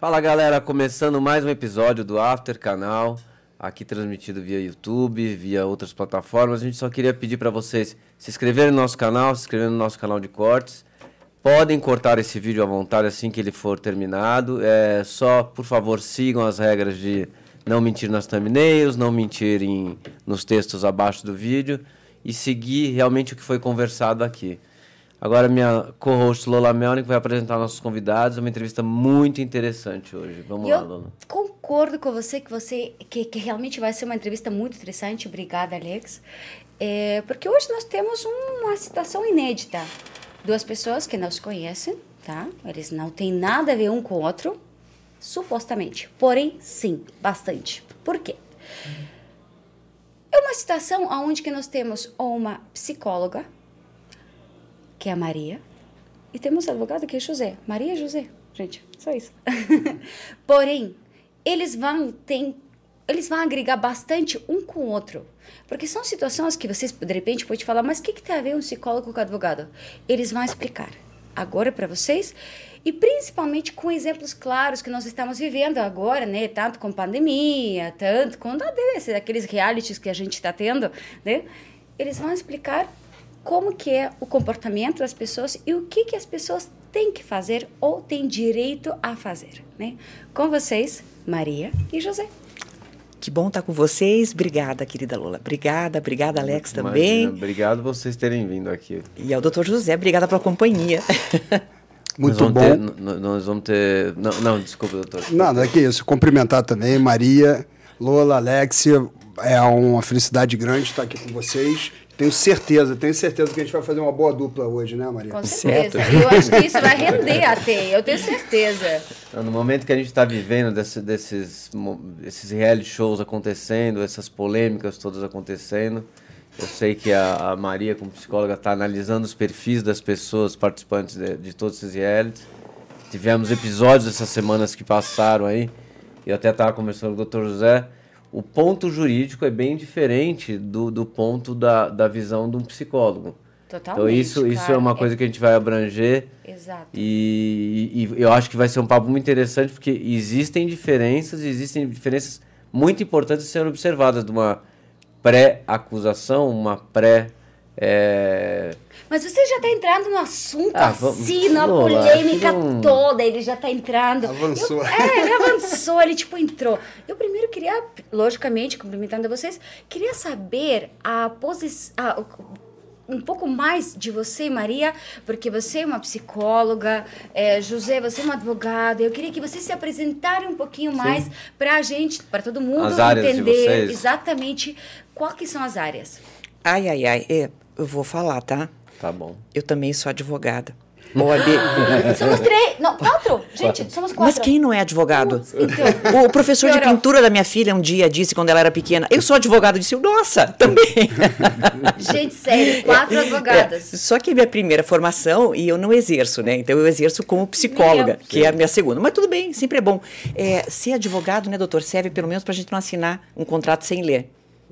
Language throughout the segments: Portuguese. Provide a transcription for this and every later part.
Fala galera, começando mais um episódio do After Canal, aqui transmitido via YouTube, via outras plataformas. A gente só queria pedir para vocês se inscreverem no nosso canal, se inscreverem no nosso canal de cortes. Podem cortar esse vídeo à vontade assim que ele for terminado. É só, por favor, sigam as regras de não mentir nas thumbnails, não mentir em, nos textos abaixo do vídeo e seguir realmente o que foi conversado aqui. Agora minha co-host Lola Melnick vai apresentar nossos convidados, uma entrevista muito interessante hoje. Vamos eu lá, Lola. concordo com você que você que, que realmente vai ser uma entrevista muito interessante. Obrigada, Alex. É, porque hoje nós temos uma situação inédita. Duas pessoas que não se conhecem, tá? Eles não têm nada a ver um com o outro, supostamente. Porém, sim, bastante. Por quê? É uma situação onde que nós temos uma psicóloga, que é a Maria, e temos advogado que é José. Maria e José, gente, só isso. Porém, eles vão ter, eles vão agregar bastante um com o outro. Porque são situações que vocês, de repente, podem falar, mas o que, que tem a ver um psicólogo com advogado? Eles vão explicar agora para vocês e principalmente com exemplos claros que nós estamos vivendo agora, né? Tanto com pandemia, tanto com aqueles realities que a gente está tendo, né? Eles vão explicar como que é o comportamento das pessoas e o que que as pessoas têm que fazer ou têm direito a fazer, né? Com vocês, Maria e José. Que bom estar com vocês. Obrigada, querida Lola. Obrigada, obrigada, Alex também. Imagina, obrigado vocês terem vindo aqui. E ao doutor José, obrigada pela companhia. Muito nós bom. Ter, nós vamos ter. Não, não, desculpa, doutor. Nada, é que isso. Cumprimentar também Maria, Lola, Alexia. É uma felicidade grande estar aqui com vocês. Tenho certeza, tenho certeza que a gente vai fazer uma boa dupla hoje, né, Maria? Com certeza. Certo. Eu acho que isso vai render até, eu tenho certeza. No momento que a gente está vivendo desse, desses, esses reality shows acontecendo, essas polêmicas todas acontecendo, eu sei que a, a Maria, como psicóloga, está analisando os perfis das pessoas participantes de, de todos esses realities. Tivemos episódios essas semanas que passaram aí, e eu até estava conversando com o Dr. José, o ponto jurídico é bem diferente do, do ponto da, da visão de um psicólogo. Totalmente. Então, isso, isso é uma coisa é... que a gente vai abranger. Exato. E, e, eu acho que vai ser um papo muito interessante, porque existem diferenças, existem diferenças muito importantes a serem observadas de uma pré-acusação, uma pré- é... Mas você já está entrando no assunto ah, assim, na polêmica não... toda, ele já está entrando. Avançou. Eu, é, ele avançou, ele tipo entrou. Eu primeiro queria, logicamente, cumprimentando vocês, queria saber a posição um pouco mais de você, Maria, porque você é uma psicóloga, é, José, você é um advogado. Eu queria que você se apresentasse um pouquinho mais para a gente, para todo mundo as entender exatamente quais são as áreas. Ai, ai, ai. É, eu vou falar, tá? Tá bom. Eu também sou advogada. OAB. somos três. Não, quatro. Gente, somos quatro. Mas quem não é advogado? Então, o professor de pintura da minha filha um dia disse, quando ela era pequena, eu sou advogado. Disse, nossa, também. Gente, sério, quatro advogadas. É, só que é minha primeira formação e eu não exerço, né? Então eu exerço como psicóloga, Meu. que é a minha segunda. Mas tudo bem, sempre é bom. É, ser advogado, né, doutor, serve pelo menos para a gente não assinar um contrato sem ler.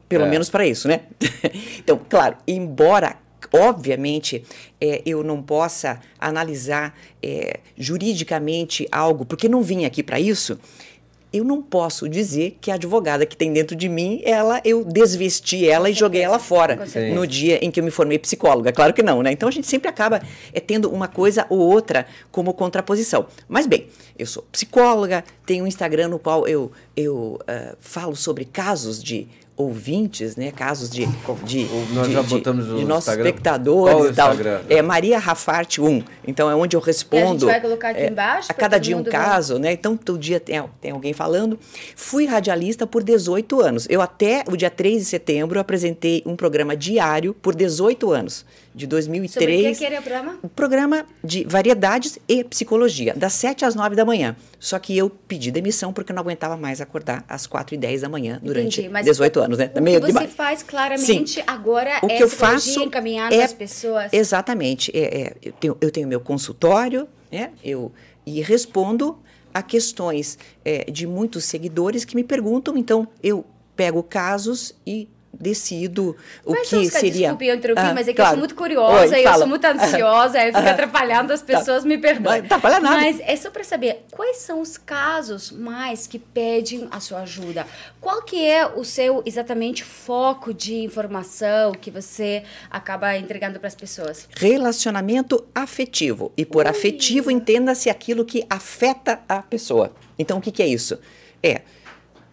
Pelo é. menos para isso, né? então, claro, embora obviamente, é, eu não possa analisar é, juridicamente algo, porque não vim aqui para isso, eu não posso dizer que a advogada que tem dentro de mim, ela eu desvesti ela e joguei ela fora no dia em que eu me formei psicóloga. Claro que não, né? Então a gente sempre acaba é, tendo uma coisa ou outra como contraposição. Mas bem, eu sou psicóloga, tenho um Instagram no qual eu, eu uh, falo sobre casos de ouvintes, né, casos de, de, Nós de, já botamos de, de nossos Instagram. espectadores e tal. É Maria Rafart 1. Então é onde eu respondo. E a gente vai colocar aqui é, embaixo. A cada dia um caso, né? Então todo dia tem, tem alguém falando. Fui radialista por 18 anos. Eu até o dia 3 de setembro apresentei um programa diário por 18 anos de 2003. Sobre o que, era o programa? Um programa de variedades e psicologia, das 7 às 9 da manhã. Só que eu pedi demissão porque eu não aguentava mais acordar às 4 e 10 da manhã durante Entendi, 18 anos, né? O Meio que você faz claramente Sim. agora o é que eu faço encaminhando é, as pessoas. Exatamente. É, é, eu, tenho, eu tenho meu consultório, né? Eu, e respondo a questões é, de muitos seguidores que me perguntam, então eu pego casos e decido o Mas, que seria. Desculpe eu interromper, Ah, mas é que eu claro. sou muito curiosa Oi, e eu sou muito ansiosa, fica Ah. atrapalhando as pessoas, me perdoem. Não atrapalha nada. Mas é só para saber, quais são os casos mais que pedem a sua ajuda? Qual que é o seu, exatamente, foco de informação que você acaba entregando para as pessoas? Relacionamento afetivo. E por afetivo, entenda-se aquilo que afeta a pessoa. Então, o que, que é isso? É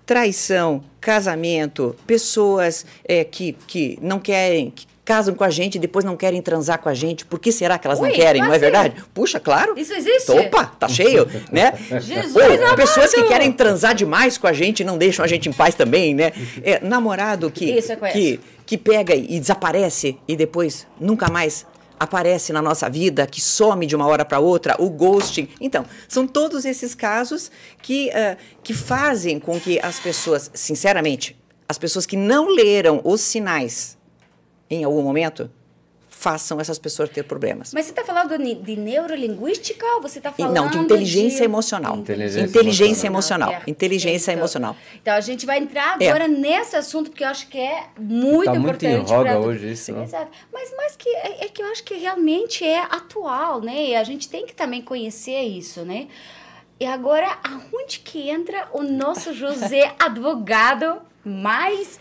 traição, casamento, pessoas é, que, que não querem, que casam com a gente e depois não querem transar com a gente. Por que será que elas Ui, não querem? Não é assim? verdade? Puxa, claro. Isso existe? Opa, tá cheio, né? Jesus Ou pessoas que querem transar demais com a gente e não deixam a gente em paz também, né? É, namorado que, que, que pega e desaparece e depois nunca mais aparece na nossa vida, que some de uma hora para outra, o ghosting. Então, são todos esses casos que, ah, que fazem com que as pessoas, sinceramente, as pessoas que não leram os sinais em algum momento, façam essas pessoas ter problemas. Mas você está falando de, neurolinguística ou você está E falando não, de inteligência de- emocional. Inteligência Inteligência emocional. emocional. Inteligência Perfeito. emocional. Então a gente vai entrar É. agora nesse assunto porque eu acho que é muito Tá muito importante. em roga pra- hoje isso, né? Exato. Mas mais que é, é que eu acho que realmente é atual, né? E a gente tem que também conhecer isso, né? E agora, aonde que entra o nosso José advogado mais...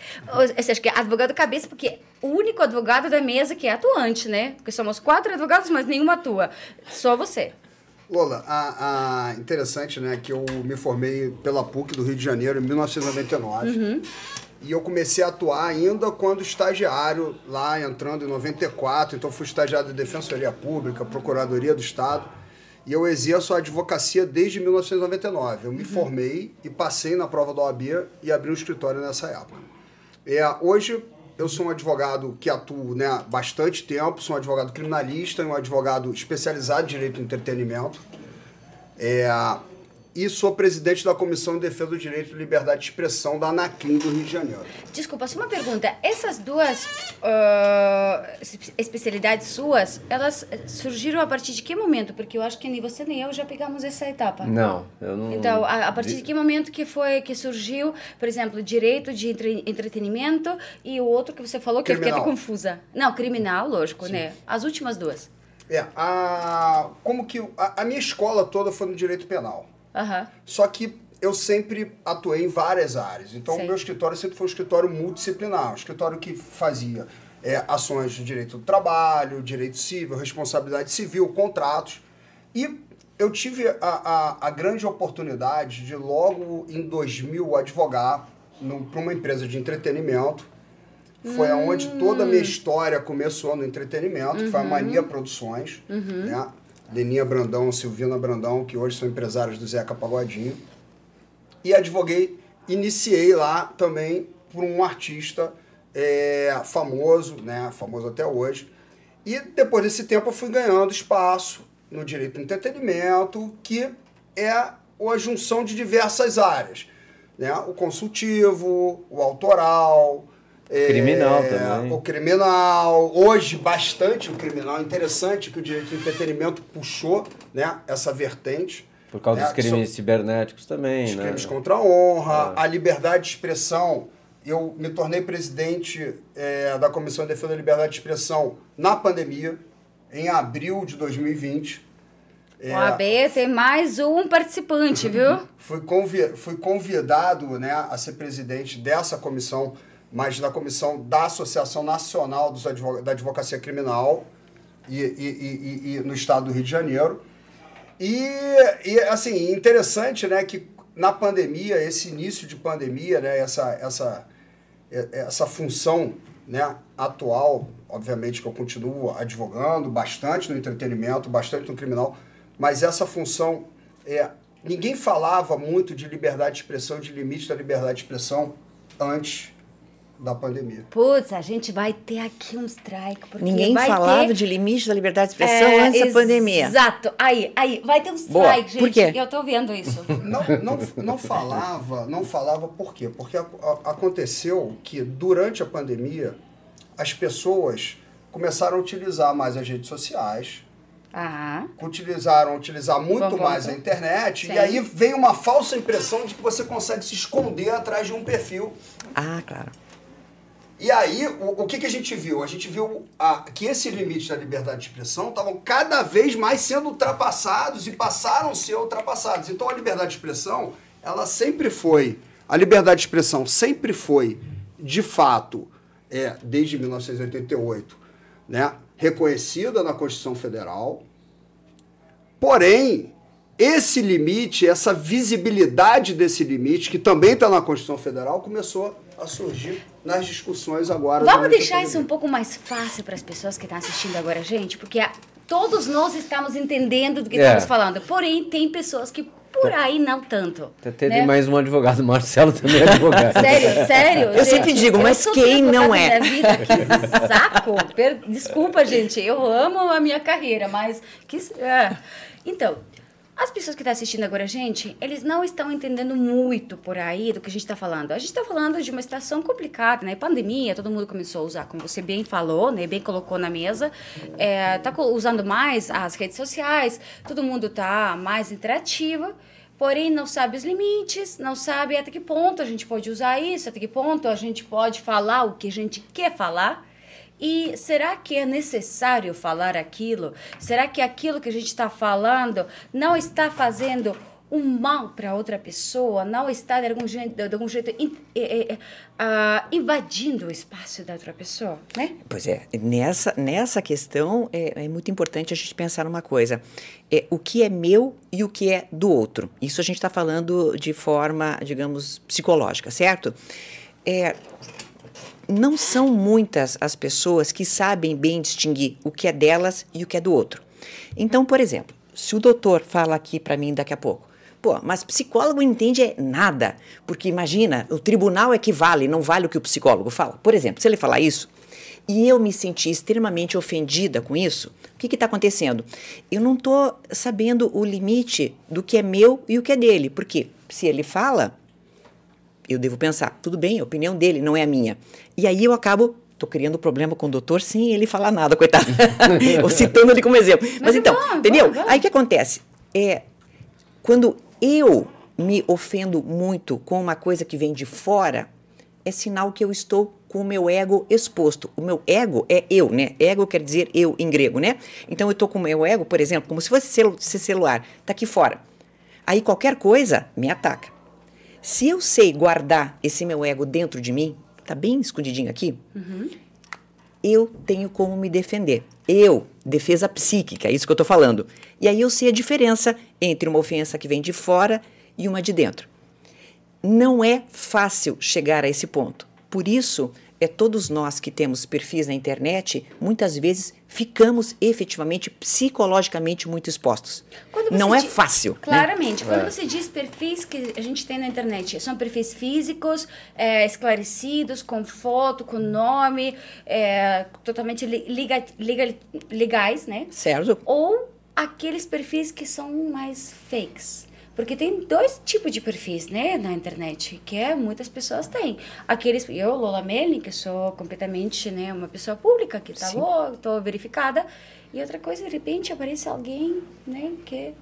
Você acha que é advogado cabeça, porque o único advogado da mesa que é atuante, né? Porque somos quatro advogados, mas nenhum atua. Só você. Lola, a, a- interessante, né, que eu me formei pela PUC do Rio de Janeiro em 1999. E eu comecei a atuar ainda quando estagiário, lá entrando em 94. Então, fui estagiário de Defensoria Pública, Procuradoria do Estado. E eu exerço a advocacia desde 1999. Eu me formei e passei na prova da OAB e abri um escritório nessa época. É, hoje eu sou um advogado que atuo né, bastante tempo, sou um advogado criminalista e um advogado especializado em direito do entretenimento. É, e sou presidente da Comissão de Defesa do Direito e Liberdade de Expressão da ANACLIN do Rio de Janeiro. Desculpa, só uma pergunta. Essas duas es- especialidades suas, elas surgiram a partir de que momento? Porque eu acho que nem você nem eu já pegamos essa etapa. Não, eu não. Então, a, a partir de que momento que foi que surgiu, por exemplo, direito de entre- entretenimento e o outro que você falou que eu fiquei até Criminal. confusa. Não, criminal, lógico, né? As últimas duas. É, a, como que a, a minha escola toda foi no direito penal. Aham. Só que eu sempre atuei em várias áreas. Então, Sim. o meu escritório sempre foi um escritório multidisciplinar. Um escritório que fazia é, ações de direito do trabalho, direito civil, responsabilidade civil, contratos. E eu tive a, a, a grande oportunidade de, logo em 2000, advogar para uma empresa de entretenimento. Foi aonde toda a minha história começou no entretenimento, que foi a Mania Produções. Né? Leninha Brandão, Silvina Brandão, que hoje são empresários do Zeca Pagodinho. E advoguei, iniciei lá também por um artista é, famoso, né? Famoso até hoje. E depois desse tempo eu fui ganhando espaço no direito do entretenimento, que é a junção de diversas áreas. Né? O consultivo, o autoral. É, Criminal também. O criminal. Hoje, bastante o criminal. Interessante que o direito do entretenimento puxou né, essa vertente. Por causa né, dos crimes so- cibernéticos também, os né? crimes contra a honra, a liberdade de expressão. Eu me tornei presidente é, da Comissão de Defesa da Liberdade de Expressão na pandemia, em abril de 2020. É, O AB tem mais um participante, viu? fui, convi fui convidado né, a ser presidente dessa comissão, mas da comissão da Associação Nacional dos da Advocacia Criminal e, e, e, e- no estado do Rio de Janeiro. E, assim, interessante, né, que na pandemia, esse início de pandemia, né, essa, essa, essa função né, atual, obviamente que eu continuo advogando bastante no entretenimento, bastante no criminal, mas essa função, é, ninguém falava muito de liberdade de expressão, de limite da liberdade de expressão antes da pandemia. Putz, a gente vai ter aqui um strike. Porque Ninguém vai falava ter... de limite da liberdade de expressão É, antes da pandemia. Exato. Aí, aí, vai ter um strike, Boa. gente. Por quê? Eu tô vendo isso. Não, não, não falava, não falava por quê? Porque a- a- aconteceu que durante a pandemia as pessoas começaram a utilizar mais as redes sociais, Ah, utilizaram utilizar muito Bom mais a internet Sim. e aí veio uma falsa impressão de que você consegue se esconder atrás de um perfil. Ah, claro. E aí, o, o que, que a gente viu? A gente viu a, que esse limite da liberdade de expressão estavam cada vez mais sendo ultrapassados e passaram a ser ultrapassados. Então a liberdade de expressão, ela sempre foi, a liberdade de expressão sempre foi, de fato, é, desde 1988, né, reconhecida na Constituição Federal. Porém, esse limite, essa visibilidade desse limite, que também está na Constituição Federal, começou a surgir nas discussões agora. Vamos deixar isso um pouco mais fácil para as pessoas que estão assistindo agora, gente, porque a, todos nós estamos entendendo do que é. estamos falando. Porém, tem pessoas que por aí não tanto. Até né? tem mais um advogado, Marcelo também é advogado. sério, sério. Eu gente, sempre digo, mas quem não é? Vida, que saco. Desculpa, gente, eu amo a minha carreira, mas que é. então as pessoas que estão tá assistindo agora gente, eles não estão entendendo muito por aí do que a gente está falando. A gente está falando de uma situação complicada, né? Pandemia, todo mundo começou a usar, como você bem falou, né? Bem colocou na mesa. É, tá usando mais as redes sociais, todo mundo tá mais interativo porém não sabe os limites, não sabe até que ponto a gente pode usar isso, até que ponto a gente pode falar o que a gente quer falar. E será que é necessário falar aquilo? Será que aquilo que a gente está falando não está fazendo um mal para outra pessoa, não está de algum jeito, de algum jeito in, uh, invadindo o espaço da outra pessoa, né? Pois é, nessa, nessa questão é, é muito importante a gente pensar numa coisa, é o que é meu e o que é do outro. Isso a gente está falando de forma, digamos, psicológica, certo? É, não são muitas as pessoas que sabem bem distinguir o que é delas e o que é do outro. Então, por exemplo, se o doutor fala aqui para mim daqui a pouco, pô, mas psicólogo entende é nada, porque imagina, o tribunal é que vale, não vale o que o psicólogo fala. Por exemplo, se ele falar isso e eu me senti extremamente ofendida com isso, o que está acontecendo? Eu não estou sabendo o limite do que é meu e o que é dele, porque se ele fala, eu devo pensar, tudo bem, a opinião dele, não é a minha. E aí eu acabo tô criando problema com o doutor sem ele falar nada, coitado. Ou citando ele como exemplo. Mas, Mas então, bom, entendeu? Bom, bom. Aí o que acontece? É, quando eu me ofendo muito com uma coisa que vem de fora, é sinal que eu estou com o meu ego exposto. O meu ego é eu, né? Ego quer dizer eu em grego, né? Então eu estou com o meu ego, por exemplo, como se fosse celu celular, tá aqui fora. Aí qualquer coisa me ataca. Se eu sei guardar esse meu ego dentro de mim, tá bem escondidinho aqui, uhum. eu tenho como me defender. Eu, defesa psíquica, é isso que eu estou falando. E aí eu sei a diferença entre uma ofensa que vem de fora e uma de dentro. Não é fácil chegar a esse ponto. Por isso, é todos nós que temos perfis na internet, muitas vezes ficamos efetivamente psicologicamente muito expostos. Não é diz, fácil. Né? Claramente. Né? Quando é. você diz perfis que a gente tem na internet, são perfis físicos, é, esclarecidos, com foto, com nome, é, totalmente liga, liga, legais, né? Certo. Ou aqueles perfis que são mais fakes porque tem dois tipos de perfis, né, na internet, que é, muitas pessoas têm. Aqueles, eu, Lola Melni, que sou completamente, né, uma pessoa pública, que tá tô verificada, e outra coisa, de repente aparece alguém, né, que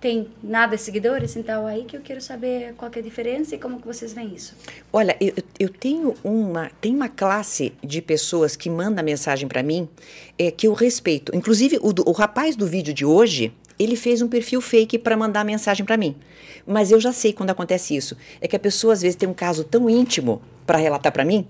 tem nada seguidores, então aí que eu quero saber qual que é a diferença e como que vocês veem isso. Olha, eu, eu tenho uma, tem uma classe de pessoas que manda mensagem para mim é, que eu respeito. Inclusive, o, o rapaz do vídeo de hoje, ele fez um perfil fake para mandar mensagem para mim. Mas eu já sei quando acontece isso. É que a pessoa às vezes tem um caso tão íntimo para relatar para mim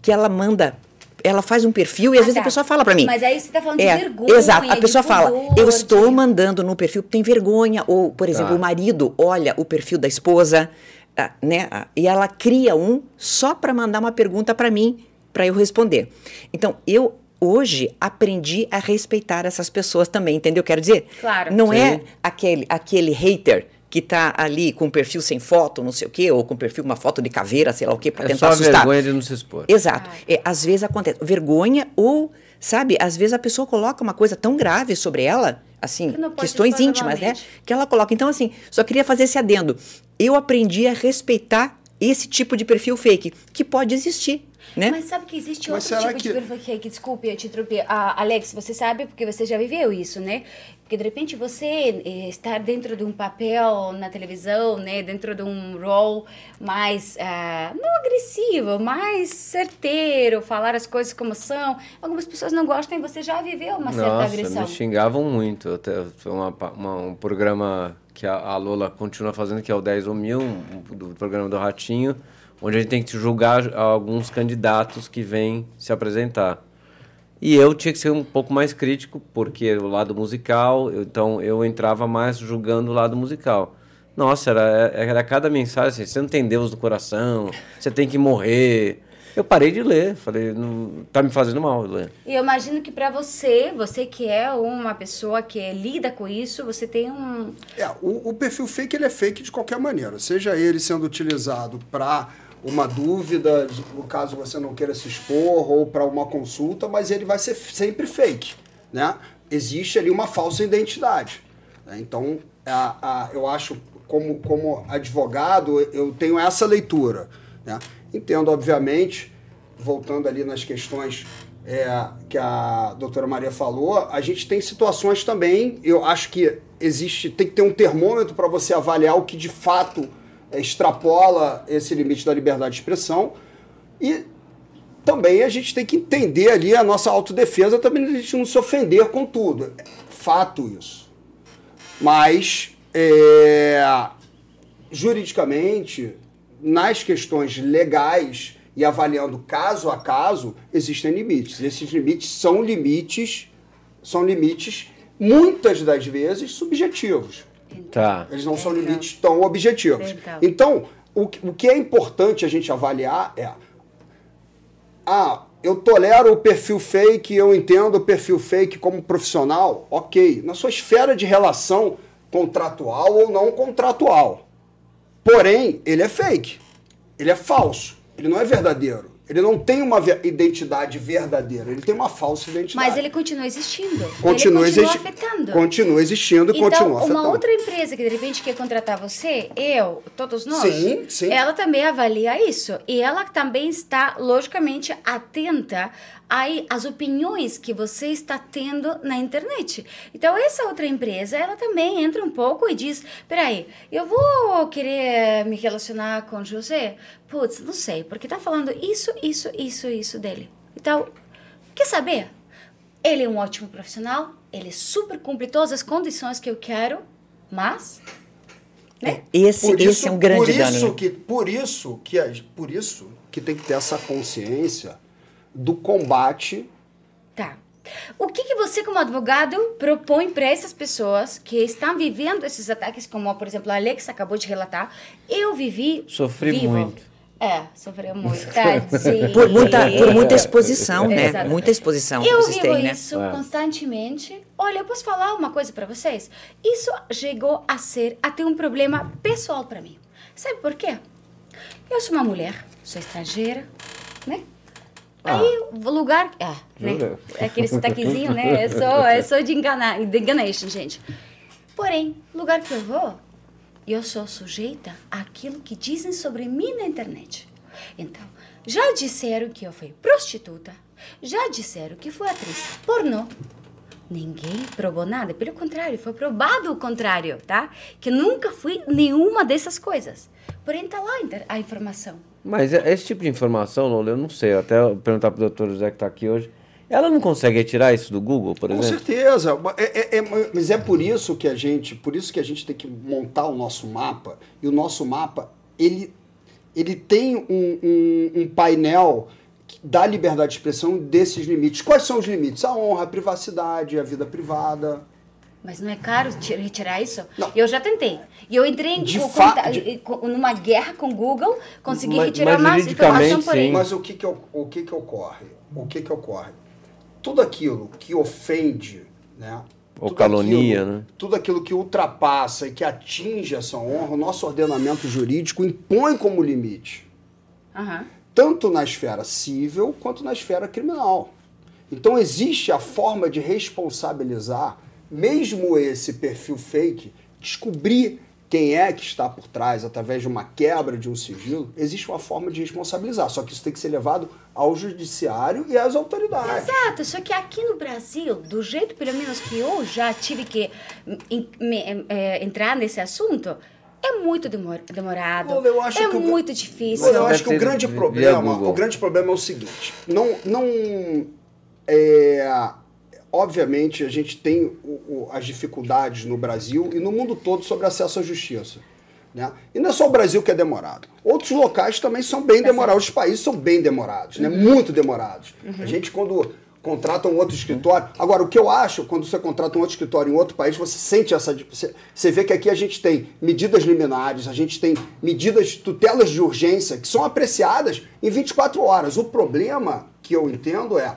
que ela manda ela faz um perfil e às ah, vezes tá. a pessoa fala para mim. Mas aí você tá falando é, de vergonha. Exato. A pessoa fala, eu estou de... mandando no perfil, tem vergonha. Ou, por exemplo, tá. o marido olha o perfil da esposa, ah, né? Ah, e ela cria um só para mandar uma pergunta para mim, para eu responder. Então, eu hoje aprendi a respeitar essas pessoas também, entendeu? Quero dizer, claro. não é Sim. é aquele, aquele hater que tá ali com perfil sem foto, não sei o quê, ou com perfil uma foto de caveira, sei lá o quê, para é tentar só assustar. vergonha de não se expor. Exato. É, às vezes acontece vergonha ou, sabe, às vezes a pessoa coloca uma coisa tão grave sobre ela, assim, que questões íntimas, né, que ela coloca. Então assim, só queria fazer esse adendo. Eu aprendi a respeitar esse tipo de perfil fake que pode existir. Né? Mas sabe que existe Mas outro tipo que- de perfil fake? Desculpe, eu te interrompi. Ah, Alex, você sabe porque você já viveu isso, né? Porque de repente você eh, estar dentro de um papel na televisão, né? Dentro de um role mais, ah, não agressivo, mais certeiro, falar as coisas como são. Algumas pessoas não gostam e você já viveu uma certa Nossa, agressão. me xingavam muito. Até, foi uma, uma- um programa que a, a Lola continua fazendo, que é o 10 ou 1000, um, do programa do Ratinho, onde a gente tem que julgar alguns candidatos que vêm se apresentar. E eu tinha que ser um pouco mais crítico, porque o lado musical, eu- então eu entrava mais julgando o lado musical. Nossa, era, era cada mensagem assim, você não tem Deus no coração, você tem que morrer. Eu parei de ler, falei, não, tá me fazendo mal ler. E eu imagino que para você, você que é uma pessoa que lida com isso, você tem um. É, o, o perfil fake ele é fake de qualquer maneira, seja ele sendo utilizado para uma dúvida, no caso você não queira se expor, ou para uma consulta, mas ele vai ser sempre fake, né? Existe ali uma falsa identidade. né? Então, a, a, eu acho, como, como advogado, eu tenho essa leitura. Né? Entendo, obviamente, voltando ali nas questões é, que a doutora Maria falou, a gente tem situações também, eu acho que existe, tem que ter um termômetro para você avaliar o que de fato extrapola esse limite da liberdade de expressão e também a gente tem que entender ali a nossa autodefesa, também a gente não se ofender com tudo. É fato isso. Mas, é, juridicamente, nas questões legais e avaliando caso a caso, existem limites. Esses limites são limites, são limites muitas das vezes subjetivos. Tá. Eles não são limites tão objetivos. Então. Então, o, que- o que é importante a gente avaliar é: ah, eu tolero o perfil fake, eu entendo o perfil fake como profissional, ok. Na sua esfera de relação contratual ou não contratual. Porém, ele é fake. Ele é falso. Ele não é verdadeiro. Ele não tem uma identidade verdadeira. Ele tem uma falsa identidade. Mas ele continua existindo. continua, ele continua existi- afetando. continua existindo e Então, continua uma afetando. outra empresa que de repente quer contratar você, eu, todos nós, Sim, sim. ela também avalia isso. E ela também está, logicamente, atenta aí às opiniões que você está tendo na internet. Então, essa outra empresa, ela também entra um pouco e diz, peraí, eu vou querer me relacionar com José? Putz, não sei, porque tá falando isso, isso, isso, isso dele. Então, quer saber? Ele é um ótimo profissional, ele super cumpre todas as condições que eu quero, mas né? Esse, Por esse isso, é um grande por dano. isso que por isso que por isso que tem que ter essa consciência do combate Tá. O que, que você, como advogado, propõe para essas pessoas que estão vivendo esses ataques, como, por exemplo, a Alex acabou de relatar? Eu vivi. Sofri vivo. muito. É, sofreu muito. Tadinho. Por muita, por muita exposição, né? Exato. Muita exposição Eu vocês vivo têm, né? isso É. constantemente. Olha, eu posso falar uma coisa para vocês? Isso chegou a ser até um problema pessoal para mim. Sabe por quê? Eu sou uma mulher, sou estrangeira, né? Ah. Aí, lugar. Ah, né? Jura? Aquele sotaquezinho, né? É só, é só de, enganar, de enganation, gente. Porém, lugar que eu vou, eu sou sujeita àquilo que dizem sobre mim na internet. Então, já disseram que eu fui prostituta, já disseram que fui atriz pornô. Ninguém provou nada, pelo contrário, foi provado o contrário, tá? Que nunca fui nenhuma dessas coisas. Porém, tá lá a informação. Mas é- esse tipo de informação, Lola, eu não sei. Até perguntar pro doutor José que está aqui hoje. Ela não consegue retirar isso do Google, por Com exemplo? certeza. É, é- é- mas é por isso que a gente, por isso que a gente tem que montar o nosso mapa. E o nosso mapa, ele, ele tem um, um- um painel da liberdade de expressão desses limites. Quais são os limites? A honra, a privacidade, a vida privada. Mas não é caro ti- retirar isso? Não. Eu já tentei. E eu entrei em conta- de- numa guerra com o Google, consegui Mas- retirar mas mais informação por ele. sim. Mas o que que, o- que que ocorre? O que que ocorre? Tudo aquilo que ofende, né? Ou Tudo calonia, aquilo- né? Tudo aquilo que ultrapassa e que atinge essa honra, o nosso ordenamento jurídico impõe como limite. Aham. tanto na esfera civil quanto na esfera criminal. Então existe a forma de responsabilizar, mesmo esse perfil fake, descobrir quem é que está por trás, através de uma quebra de um sigilo, existe uma forma de responsabilizar. Só que isso tem que ser levado ao judiciário e às autoridades. Exato, só que aqui no Brasil, do jeito pelo menos que eu já tive que é, entrar nesse assunto, é muito demor- demorado. Eu acho é que o- muito difícil. Eu acho que o grande problema, o grande problema é o seguinte, não, não, é, obviamente a gente tem o- o- as dificuldades no Brasil e no mundo todo sobre acesso à justiça, né? E não é só o Brasil que é demorado. Outros locais também são bem demorados, os países são bem demorados, né? Muito demorados. A gente quando contrata um outro escritório. Agora, o que eu acho, quando você contrata um outro escritório em outro país, você sente essa. você vê que aqui a gente tem medidas liminares, a gente tem medidas, tutelas de urgência, que são apreciadas em 24 horas. O problema que eu entendo é.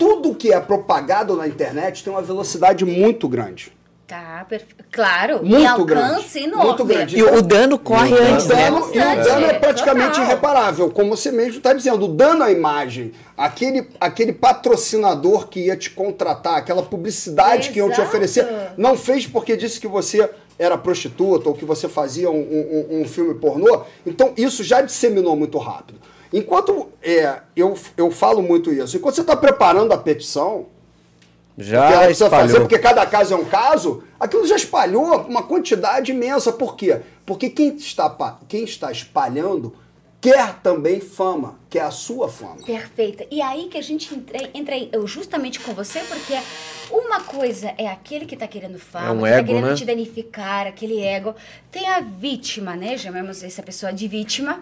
Tudo que é propagado na internet tem uma velocidade muito grande. Tá, perfe- claro. Muito e alcance grande, enorme. muito grande. E o, dano corre E o antes, O né? dano, e o dano é praticamente total. irreparável, como você mesmo está dizendo. O dano à imagem, aquele, aquele patrocinador que ia te contratar, aquela publicidade que iam te Exato. oferecer, não fez porque disse que você era prostituta ou que você fazia um, um- um filme pornô. Então isso já disseminou muito rápido. Enquanto é, eu, eu falo muito isso, enquanto você está preparando a petição, que ela Já precisa fazer, espalhou. porque cada caso é um caso, aquilo já espalhou uma quantidade imensa. Por quê? Porque quem está, quem está espalhando quer também fama, quer a sua fama. Perfeita. E aí que a gente entra, eu justamente com você, porque uma coisa é aquele que tá querendo fama, É um que ego, tá querendo né? te danificar, aquele ego. Tem a vítima, né? Chamamos essa pessoa de vítima.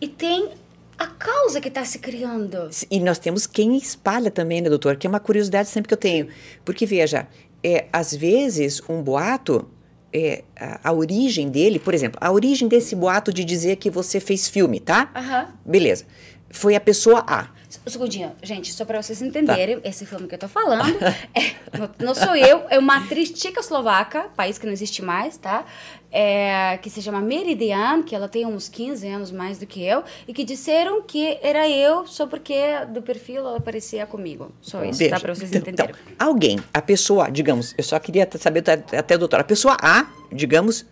E tem a causa que tá se criando. E nós temos quem espalha também, né, doutor? Que é uma curiosidade sempre que eu tenho. Porque, veja, é, às vezes um boato, é, a, a origem dele, por exemplo, a origem desse boato de dizer que você fez filme, tá? Aham. Beleza. Foi a pessoa A. Segundinho, gente, só para vocês entenderem, esse filme que eu tô falando, é, não, não sou eu, é uma atriz tchecoslovaca, país que não existe mais, tá? É, que se chama Meridian, que ela tem uns 15 anos mais do que eu, e que disseram que era eu só porque do perfil ela parecia comigo. Só isso, Veja, tá? Para vocês então, entenderem. alguém, a pessoa, digamos, eu só queria saber até, até doutor, a pessoa A, digamos,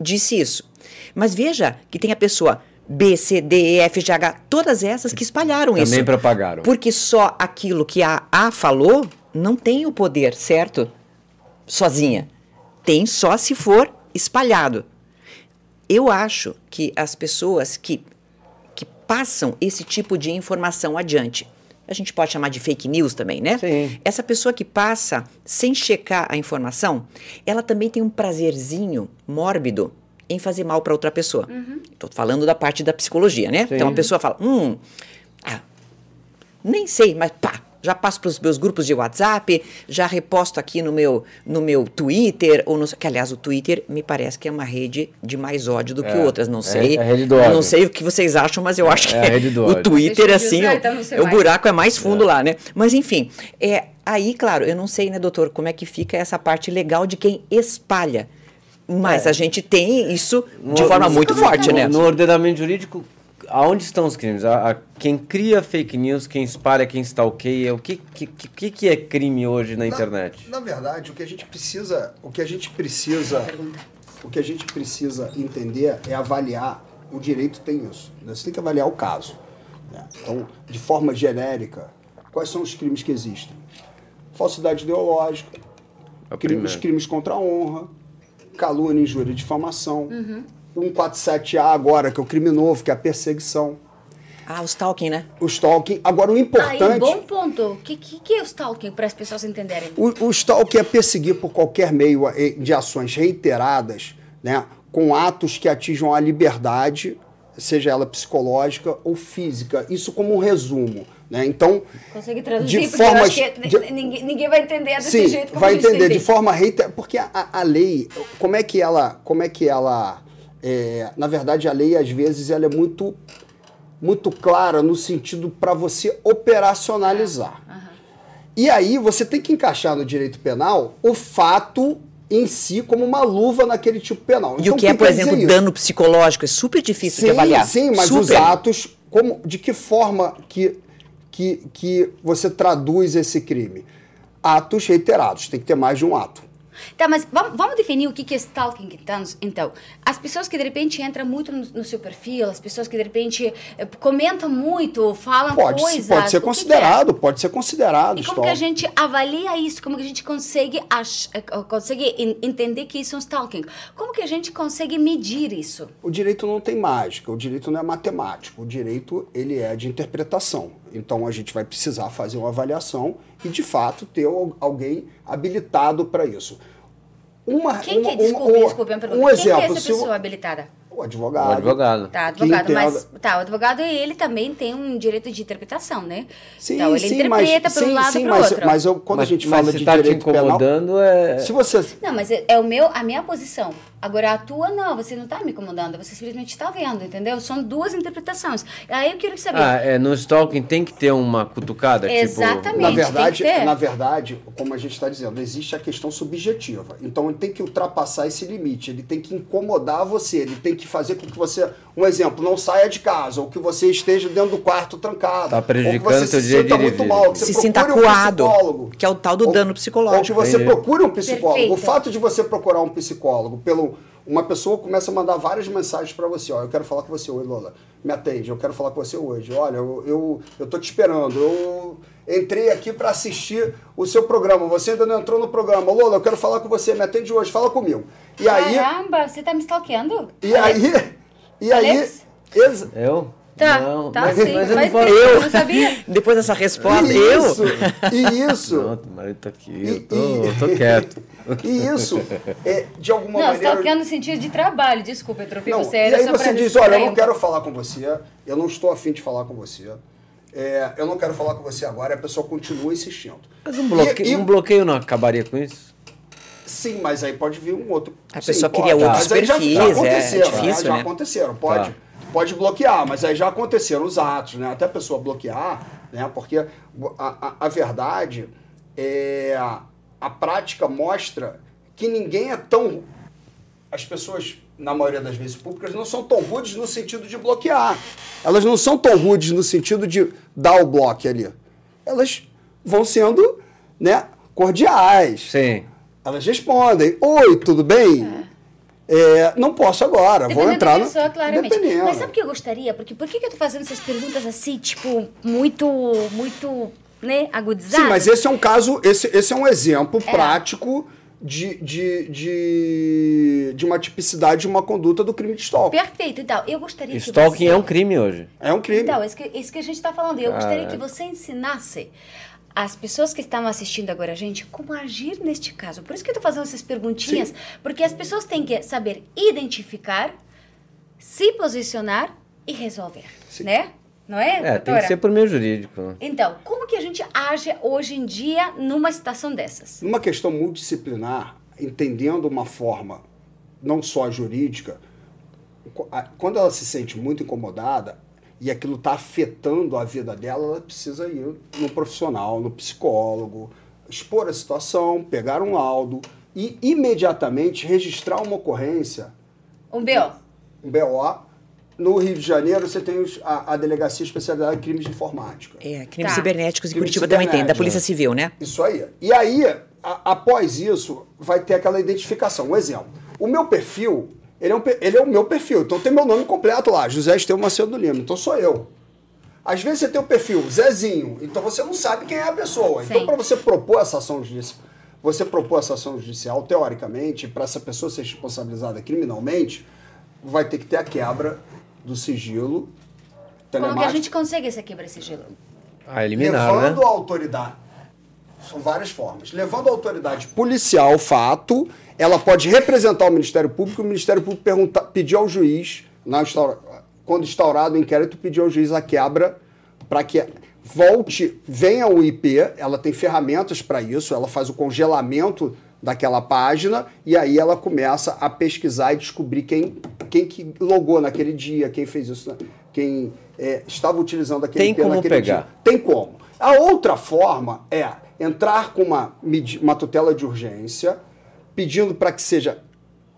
disse isso. Mas veja que tem a pessoa B, C, D, E, F, G, H, todas essas que espalharam Também isso. propagaram. Porque só aquilo que a A falou não tem o poder, certo? Sozinha. Tem só se for espalhado. Eu acho que as pessoas que, que passam esse tipo de informação adiante, a gente pode chamar de fake news também, né? Sim. Essa pessoa que passa sem checar a informação, ela também tem um prazerzinho mórbido em fazer mal para outra pessoa. Estou falando da parte da psicologia, né? Então a pessoa fala, hum, ah, nem sei, mas pá, já passo para os meus grupos de WhatsApp, já reposto aqui no meu, no meu Twitter, ou no, que aliás o Twitter me parece que é uma rede de mais ódio do que É, outras, não é- sei. é a rede do Eu ódio. Não sei o que vocês acham, mas eu acho é que a rede do o. Twitter, assim, usar, o- então o buraco é mais fundo lá, né? Mas enfim, é, aí, claro, eu não sei, né, doutor, como é que fica essa parte legal de quem espalha. Mas a gente tem isso de No- forma muito no- forte, né? No ordenamento jurídico, aonde estão os crimes? A, a- quem cria fake news, quem espalha, quem stalkeia, o que, que, que, que é crime hoje na internet? Na verdade, o que a gente precisa, o que a gente precisa, o que a gente precisa entender é avaliar. O direito tem isso. né? Você tem que avaliar o caso. né? Então, de forma genérica, quais são os crimes que existem? Falsidade ideológica, É crime- os crimes contra a honra, calúnia, injúria e difamação. 147A agora, que é o crime novo, que é a perseguição. Ah, o stalking, né? O stalking. Agora, o Aí, importante... bom ponto. O que, que, que é o stalking, para as pessoas entenderem? O, o stalking é perseguir por qualquer meio eh, de ações reiteradas, né, com atos que atinjam a liberdade, seja ela psicológica ou física. Isso como um resumo. Né? Então, Consegue traduzir? de que de- ninguém, ninguém vai entender desse Sim, jeito como vai entender de forma reiterada, porque a, a- lei, como é que ela, como é que ela, é, na verdade a lei às vezes ela é muito, muito clara no sentido para você operacionalizar. E aí você tem que encaixar no direito penal o fato em si como uma luva naquele tipo penal. E Então, o que é, por exemplo, isso? dano psicológico é super difícil de Sim, avaliar. sim, mas os Super. atos, como, de que forma que, que, que você traduz esse crime? Atos reiterados, tem que ter mais de um ato. Tá, mas vamos, vamos definir o que é stalking então, então. As pessoas que de repente entram muito no, no seu perfil, as pessoas que de repente eh, comentam muito, falam Pode, coisas. pode ser o que é? considerado, pode ser considerado. E como que a stalking. gente avalia isso? Como que a gente consegue, ach- eh, consegue en- entender que isso é um stalking? Como que a gente consegue medir isso? O direito não tem mágica, o direito não é matemático, o direito ele é de interpretação. Então a gente vai precisar fazer uma avaliação e de fato ter al- alguém habilitado para isso. Uma, Quem que uma- é? Desculpe, uma- desculpe, uma pergunta. Um Quem exemplo, que é essa pessoa habilitada? o advogado. O advogado. Tá, que advogado, entenda- mas tá, o advogado ele também tem um direito de interpretação, né? Sim, então ele sim, interpreta para um lado sim, para mas, outro. mas eu, quando mas, a gente mas fala de tá te direito penal, incomodando, é... se você Não, mas é, é o meu, a minha posição. Agora a tua não, você não está me incomodando, você simplesmente está vendo, entendeu? São duas interpretações. Aí eu quero saber. Ah, é, no stalking tem que ter uma cutucada, Exatamente. tipo... Na tem verdade, que ter. na verdade, como a gente está dizendo, existe a questão subjetiva. Então ele tem que ultrapassar esse limite, ele tem que incomodar você, ele tem que fazer com que você, um exemplo, não saia de casa, ou que você esteja dentro do quarto trancado. Tá prejudicando ou que você se dia sinta de muito vida. mal, que você Se sinta procure um acuado, psicólogo. que é o tal do Ou- dano psicológico. Ou que você Entendi. procure um psicólogo. Perfeito. O fato de você procurar um psicólogo pelo uma pessoa começa a mandar várias mensagens para você, ó, eu quero falar com você hoje, Lola. Me atende, eu quero falar com você hoje. Olha, eu eu, eu tô te esperando. Eu entrei aqui para assistir o seu programa. Você ainda não entrou no programa. Lola, eu quero falar com você, me atende hoje, fala comigo. E aí, Caramba, você tá me stalkeando? e aí, e aí, Alex? exa- Eu? Tá, não, tá mas, sim. mas eu faz não posso... eu não sabia. Depois dessa resposta, e eu. isso, e isso, Não, o marido tá aqui, E- eu tô, e- eu tô quieto. e isso, é, de alguma Não, maneira... stalkeando no sentido de trabalho. Desculpa, eu tropei Não, você. e aí só você diz, olha, eu não quero falar com você, eu não estou afim de falar com você, é, eu não quero falar com você agora, a pessoa continua insistindo. Mas um bloqueio, E- e- um bloqueio não acabaria com isso? Sim, mas aí pode vir um outro. A Sim, pessoa pode, cria outros mas aí já, perfis, já é aconteceram, difícil, já né? aconteceram. Pode, Tá. Pode bloquear, mas aí já aconteceram os atos, né? Até a pessoa bloquear, né? Porque a, a, a verdade é a, prática mostra que ninguém é tão as pessoas, na maioria das vezes públicas, não são tão rudes no sentido de bloquear. Elas não são tão rudes no sentido de dar o bloco ali. Elas vão sendo né, cordiais. Sim. Elas respondem: Oi, tudo bem? É, não posso agora, vou entrar da pessoa, no. claramente. Dependendo. Mas sabe o que eu gostaria? Porque por que, que eu tô fazendo essas perguntas assim, tipo, muito, muito, né, agudizadas? Sim, mas esse é um caso, esse, esse é um exemplo É. prático de, de, de, de uma tipicidade de uma conduta do crime de stalking. Perfeito, então, eu gostaria que Stalking você... é um crime hoje. É um crime. Então, isso que, isso que a gente está falando. Eu gostaria Caraca. que você ensinasse as pessoas que estão assistindo agora a gente como agir neste caso. Por isso que eu estou fazendo essas perguntinhas, porque as pessoas têm que saber identificar, se posicionar e resolver, Sim. né? Não é, É, tem que ser por meio jurídico. né? Então, como que a gente age hoje em dia numa situação dessas? Numa questão multidisciplinar, entendendo uma forma não só jurídica, quando ela se sente muito incomodada e aquilo está afetando a vida dela, ela precisa ir no profissional, no psicólogo, expor a situação, pegar um laudo e imediatamente registrar uma ocorrência, Um B.O. um BO. No Rio de Janeiro, você tem os- a, a Delegacia Especializada em Crimes de Informática. É, crimes Tá. cibernéticos em Crimes Curitiba também tem, da Polícia. Civil, né? Isso aí. E aí, a- após isso, vai ter aquela identificação. Um exemplo. O meu perfil, ele é, um ele é o meu perfil. Então tem meu nome completo lá, José Esteu Macedo Lima. Então sou eu. Às vezes você tem o perfil Zezinho, então você não sabe quem é a pessoa. Então, Sim. para você propor essa ação judicial, você propor essa ação judicial, teoricamente, para essa pessoa ser responsabilizada criminalmente, vai ter que ter a quebra do sigilo Como que a telemático. gente consegue essa quebra sigilo? Ah, eliminar, levando né? a autoridade. São várias formas. Levando a autoridade policial ao fato, ela pode representar o Ministério Público, o Ministério Público pergunta, pedir ao juiz, na instaura- quando instaurado o inquérito, pedir ao juiz a quebra para que volte, venha o IP, ela tem ferramentas para isso, ela faz o congelamento daquela página e aí ela começa a pesquisar e descobrir quem, quem que logou naquele dia, quem fez isso, quem é, estava utilizando aquele Tem IP como naquele pegar. dia. Tem como. A outra forma é entrar com uma, uma tutela de urgência, pedindo para que seja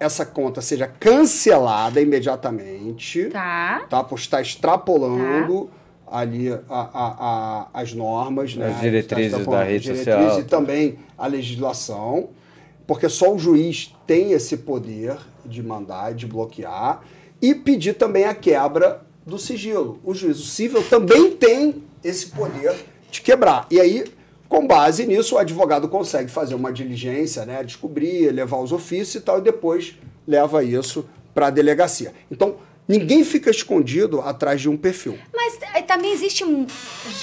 essa conta seja cancelada imediatamente, Tá. tá? Por estar extrapolando ali a- a- a- as normas, né? As diretrizes Está extrapolando da rede as diretrizes social. E também a legislação. porque só o juiz tem esse poder de mandar, de bloquear, e pedir também a quebra do sigilo. O juízo civil também tem esse poder de quebrar. E aí, com base nisso, o advogado consegue fazer uma diligência, né, descobrir, levar os ofícios e tal, e depois leva isso para a delegacia. Então, Ninguém fica escondido atrás de um perfil. Mas eh, também existem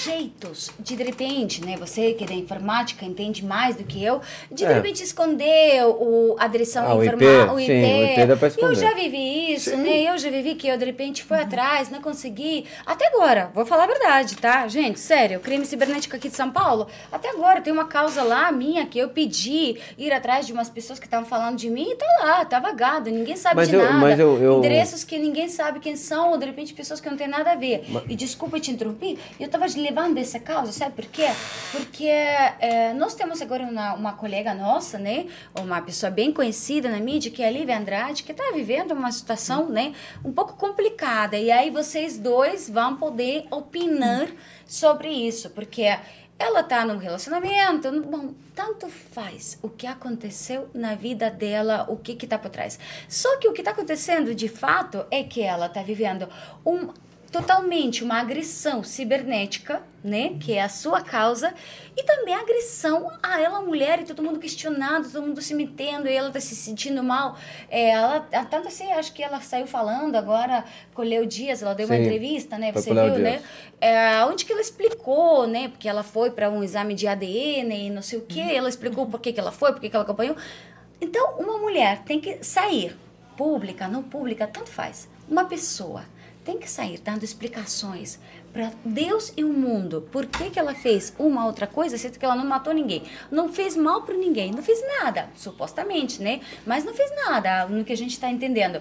jeitos de, de repente, né? Você que é da informática entende mais do que eu, de é. de repente esconder o, a direção ah, informática, o IP. Sim, o IP dá pra esconder. Eu já vivi isso, sim. né? Eu já vivi que eu de repente fui atrás, não consegui. Até agora, vou falar a verdade, tá? Gente, sério, crime cibernético aqui de São Paulo, até agora tem uma causa lá minha que eu pedi ir atrás de umas pessoas que estavam falando de mim e tá lá, tá vagado, ninguém sabe mas de eu, nada. Mas eu, eu... Endereços que ninguém sabe quem são, ou de repente pessoas que não têm nada a ver. Mas... E desculpa te interromper, eu estava levando essa causa, sabe por quê? Porque é, nós temos agora uma, uma colega nossa, né, uma pessoa bem conhecida na mídia, que é a Lívia Andrade, que está vivendo uma situação, né, um pouco complicada. E aí vocês dois vão poder opinar sobre isso, porque ela tá num relacionamento, bom, tanto faz o que aconteceu na vida dela, o que que tá por trás. Só que o que tá acontecendo de fato é que ela tá vivendo um totalmente uma agressão cibernética, né, que é a sua causa, e também a agressão a ela mulher e todo mundo questionando, todo mundo se metendo, e ela tá se sentindo mal. É, ela tanto assim, acho que ela saiu falando agora Leo Dias, ela deu Sim, uma entrevista, né, você viu, né? É, onde que ela explicou, né, porque ela foi para um exame de ADN e não sei o que, ela explicou por que que ela foi, por que que ela acompanhou. Então, uma mulher tem que sair pública, não pública, tanto faz. Uma pessoa tem que sair dando explicações para Deus e o mundo. Por que, que ela fez uma outra coisa, sendo que ela não matou ninguém? Não fez mal para ninguém, não fez nada, supostamente, né? Mas não fez nada, no que a gente está entendendo.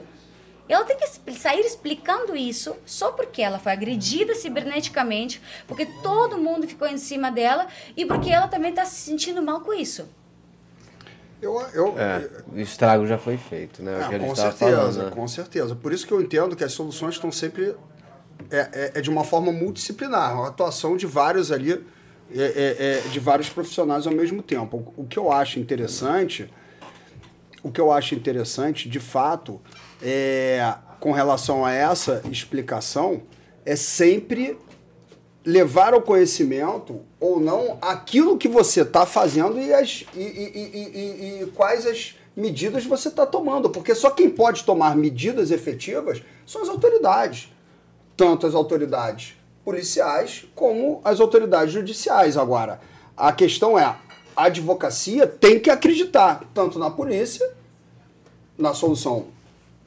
Ela tem que sair explicando isso só porque ela foi agredida ciberneticamente, porque todo mundo ficou em cima dela e porque ela também está se sentindo mal com isso. Eu, eu, é, o estrago já foi feito, né? É, com certeza, falando, né? com certeza. Por isso que eu entendo que as soluções estão sempre é, é, é de uma forma multidisciplinar, uma atuação de vários ali, é, é, de vários profissionais ao mesmo tempo. O, o, que eu acho interessante, o que eu acho interessante, de fato, é, com relação a essa explicação, é sempre levar ao conhecimento ou não aquilo que você está fazendo e, as, e, e, e, quais as medidas você está tomando. Porque só quem pode tomar medidas efetivas são as autoridades. Tanto as autoridades policiais como as autoridades judiciais. Agora, a questão é, a advocacia tem que acreditar tanto na polícia, na solução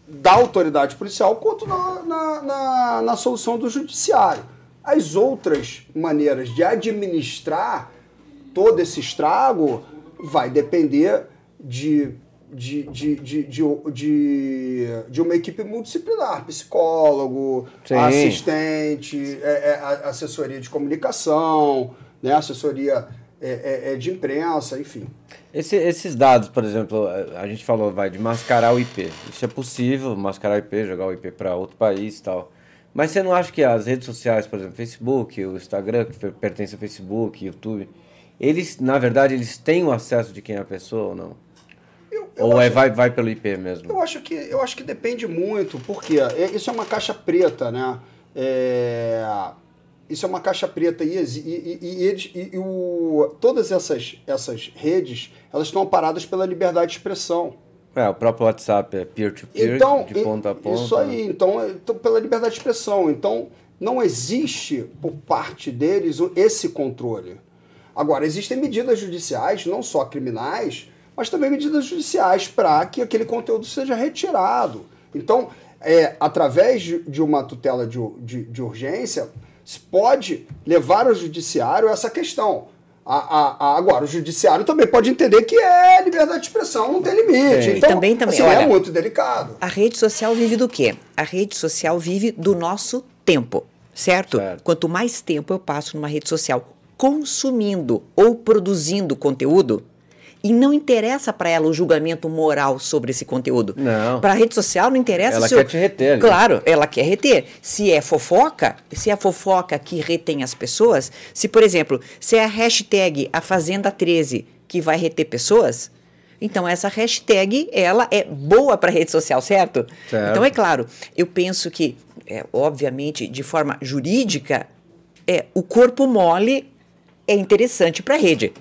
da autoridade policial, quanto na, na, na, na solução do judiciário. As outras maneiras de administrar todo esse estrago vai depender de, de, de, de, de, uma equipe multidisciplinar, psicólogo, assistente, é, é, assessoria de comunicação, né, assessoria é, é, é, de imprensa, enfim. Esse, esses dados, por exemplo, a gente falou vai de mascarar o IP. Isso é possível, mascarar o IP, jogar o IP para outro país e tal. Mas você não acha que as redes sociais, por exemplo, Facebook, o Instagram, que pertence ao Facebook, YouTube, eles, na verdade, eles têm o acesso de quem é a pessoa ou não? Eu, eu ou é acho, vai, vai pelo IP mesmo? Eu acho que, eu acho que depende muito, porque é, isso é uma caixa preta, né? É, isso é uma caixa preta e, e, e, eles, e o, todas essas, essas redes elas estão paradas pela liberdade de expressão. É, o próprio WhatsApp é peer-to-peer, -peer, então, de ponta a ponta. Isso aí, então, então, pela liberdade de expressão. Então, não existe por parte deles esse controle. Agora, existem medidas judiciais, não só criminais, mas também medidas judiciais para que aquele conteúdo seja retirado. Então, é, através de uma tutela de, de, de urgência, se pode levar ao judiciário essa questão. A, a, a, agora, o judiciário também pode entender que é liberdade de expressão, não tem limite. Então, também, também. Assim, Olha, é muito delicado. A rede social vive do quê? A rede social vive do nosso tempo, certo? certo? Quanto mais tempo eu passo numa rede social consumindo ou produzindo conteúdo, e não interessa para ela o julgamento moral sobre esse conteúdo. Não. Para a rede social não interessa. Ela quer te reter. Ali. Claro, ela quer reter. Se é fofoca, se é fofoca que retém as pessoas, se por exemplo, se é a hashtag a Fazenda 13 que vai reter pessoas, Então essa hashtag ela é boa para rede social, certo? Certo. Então é claro, eu penso que, é, obviamente, de forma jurídica, é o corpo mole é interessante para a rede.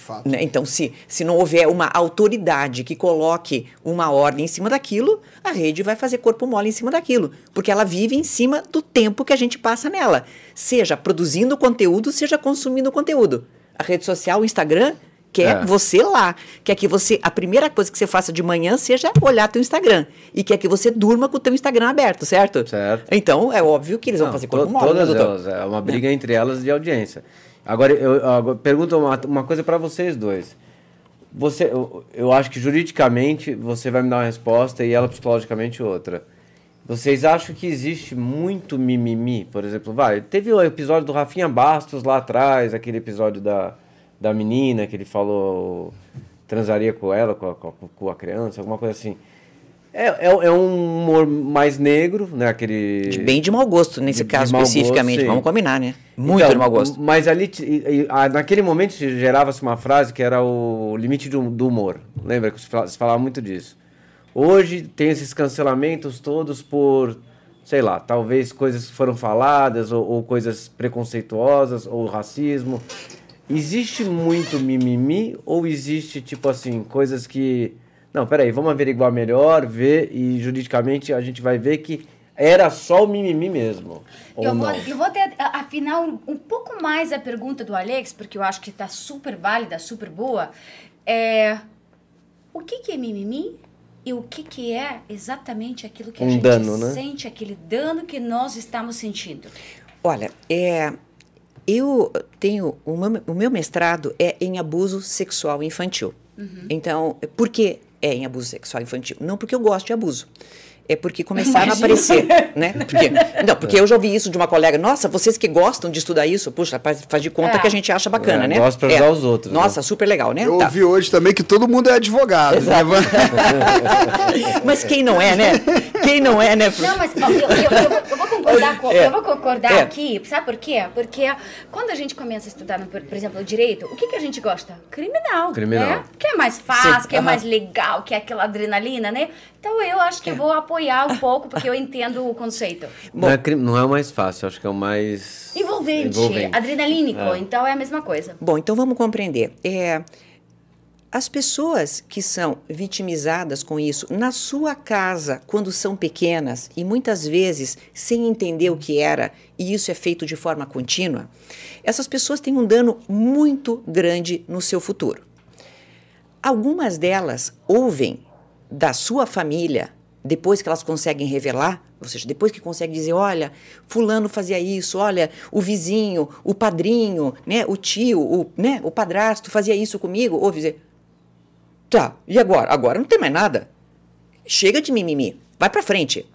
Fato. Né? Então, se, se não houver uma autoridade que coloque uma ordem em cima daquilo, a rede vai fazer corpo mole em cima daquilo, porque ela vive em cima do tempo que a gente passa nela, seja produzindo conteúdo, seja consumindo conteúdo. A rede social, o Instagram, quer É. você lá, quer que você a primeira coisa que você faça de manhã seja olhar teu Instagram e quer que você durma com o teu Instagram aberto, certo? Certo. Então, é óbvio que eles vão Não, fazer to- corpo mole, né, Todas doutor? elas. É uma briga entre elas de audiência. Agora, eu, agora pergunto uma, uma coisa para vocês dois. Você, eu, eu acho que juridicamente você vai me dar uma resposta e ela psicologicamente outra. Vocês acham que existe muito mimimi? Por exemplo, vai, teve o episódio do Rafinha Bastos lá atrás, aquele episódio da, da menina que ele falou transaria com ela, com a- com a criança, alguma coisa assim. É, é, é um humor mais negro, né? Aquele... De bem de mau gosto, nesse De- de caso gosto, especificamente. sim. Vamos combinar, né? Muito Então, de mau gosto. Mas ali, naquele momento, se gerava-se uma frase que era o limite do, do humor. Lembra que se falava muito disso? Hoje tem esses cancelamentos todos por, sei lá, talvez coisas que foram faladas, ou, ou coisas preconceituosas, ou racismo. Existe muito mimimi, ou existe, tipo assim, coisas que. Não, peraí, vamos averiguar melhor, ver, e juridicamente a gente vai ver que era só o mimimi mesmo. Ou Eu vou, não. eu vou até a- afinar um, um pouco mais a pergunta do Alex, porque eu acho que está super válida, super boa. É, o que, que é mimimi e o que, que é exatamente aquilo que a Um gente dano, né? sente, aquele dano que nós estamos sentindo? Olha, é, eu tenho o meu, o meu mestrado é em abuso sexual infantil. Então, por que é em abuso sexual infantil? Não porque eu gosto de abuso. É porque começaram a aparecer, né? Porque, não, porque eu já ouvi isso de uma colega. Nossa, vocês que gostam de estudar isso, puxa, faz, faz de conta É. que a gente acha bacana, É, né? gosta pra ajudar os outros, né? Nossa, super legal, né? Eu Tá. ouvi hoje também que todo mundo é advogado. né? Mas quem não é, né? Quem não é, né? Não, mas eu, eu- eu vou- eu vou concordar, com, É. eu vou concordar É. aqui, sabe por quê? Porque quando a gente começa a estudar, no- por, por exemplo, o direito, o que, que a gente gosta? Criminal. Criminal. Né? Que é mais fácil, Sim, que é aham. mais legal, que é aquela adrenalina, né? Então eu acho que eu vou apoiar um pouco, porque eu entendo o conceito. Não é, não é o mais fácil, acho que é o mais. Envolvente, Envolvente. adrenalínico, É. então é a mesma coisa. Bom, então vamos compreender. É, as pessoas que são vitimizadas com isso na sua casa, quando são pequenas e muitas vezes sem entender o que era, e isso é feito de forma contínua, essas pessoas têm um dano muito grande no seu futuro. Algumas delas ouvem da sua família, depois que elas conseguem revelar, ou seja, depois que conseguem dizer, olha, fulano fazia isso, olha, o vizinho, o padrinho, né, o tio, o, né, o padrasto fazia isso comigo, ouve dizer, tá, e agora? Agora não tem mais nada. Chega de mimimi, vai para frente.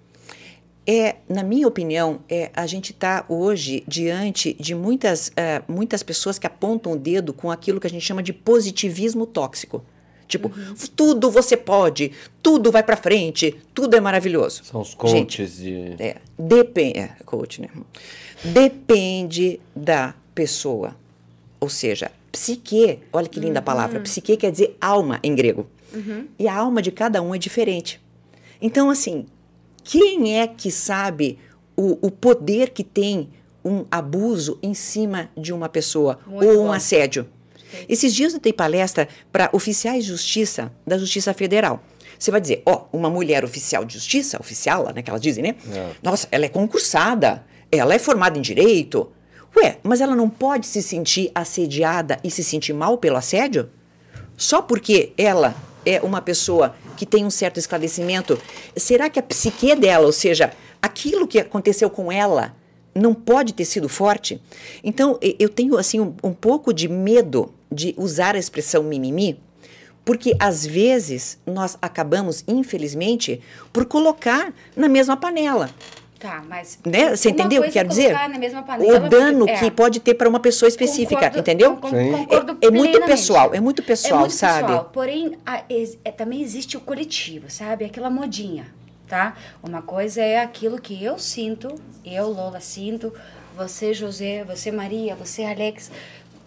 É, na minha opinião, é, a gente está hoje diante de muitas, eh, muitas pessoas que apontam o dedo com aquilo que a gente chama de positivismo tóxico. Tipo, tudo você pode, tudo vai para frente, tudo é maravilhoso. São os Gente, coaches de. é, depende, é, coach, né? Depende da pessoa. Ou seja, psique, olha que linda a palavra, psique quer dizer alma em grego. E a alma de cada um é diferente. Então, assim, quem é que sabe o, o poder que tem um abuso em cima de uma pessoa Muito ou um bom. assédio? Esses dias eu dei palestra para oficiais de justiça da Justiça Federal. Você vai dizer, ó, uma mulher oficial de justiça, oficial, lá, né, que elas dizem, né? É. Nossa, ela é concursada, ela é formada em direito. Ué, mas ela não pode se sentir assediada e se sentir mal pelo assédio? Só porque ela é uma pessoa que tem um certo esclarecimento, será que a psique dela, ou seja, aquilo que aconteceu com ela, não pode ter sido forte? Então, eu tenho assim um, um pouco de medo de usar a expressão mimimi, porque às vezes nós acabamos, infelizmente, por colocar na mesma panela. Tá, mas. Né? Você entendeu o que é quero dizer? colocar Na mesma panela, O dano porque- que é. pode ter para uma pessoa específica, Concordo- entendeu? con- Sim. concordo É- é muito pessoal, é muito pessoal, É muito sabe? pessoal, porém, a- é, também existe o coletivo, sabe? Aquela modinha, tá? Uma coisa é aquilo que eu sinto, eu, Lola, sinto, você, José, você, Maria, você, Alex.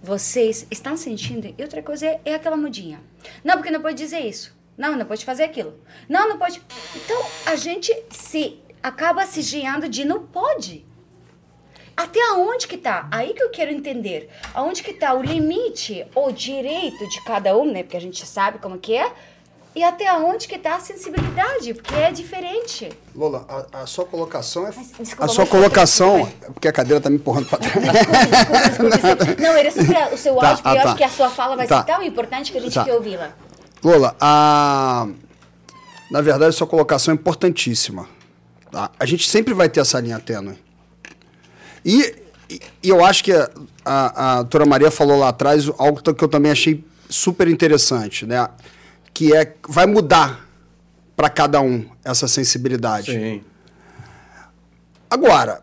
vocês estão sentindo e outra coisa é, é aquela mudinha. Não, porque não pode dizer isso. Não, não pode fazer aquilo. Não, não pode. Então a gente se acaba se guiando de não pode. Até aonde que tá? Aí que eu quero entender. Aonde que tá o limite, o direito de cada um, né? Porque a gente sabe como que é. E até onde que tá a sensibilidade, porque é diferente. Lola, a, a sua colocação é. Mas, desculpa, a sua colocação. Porque a cadeira tá me empurrando para trás. Desculpa, desculpa, desculpa. Não, era sobre a- o seu Tá, áudio, porque ah, eu tá. acho que a sua fala vai Tá. ser tão importante que a gente Tá. quer ouvi-la. Lola, a... na verdade, sua colocação é importantíssima. Tá? A gente sempre vai ter essa linha tênue. E, e- e eu acho que a, a, a doutora Maria falou lá atrás algo que eu também achei super interessante, né? Que é vai mudar para cada um essa sensibilidade. Sim. Agora,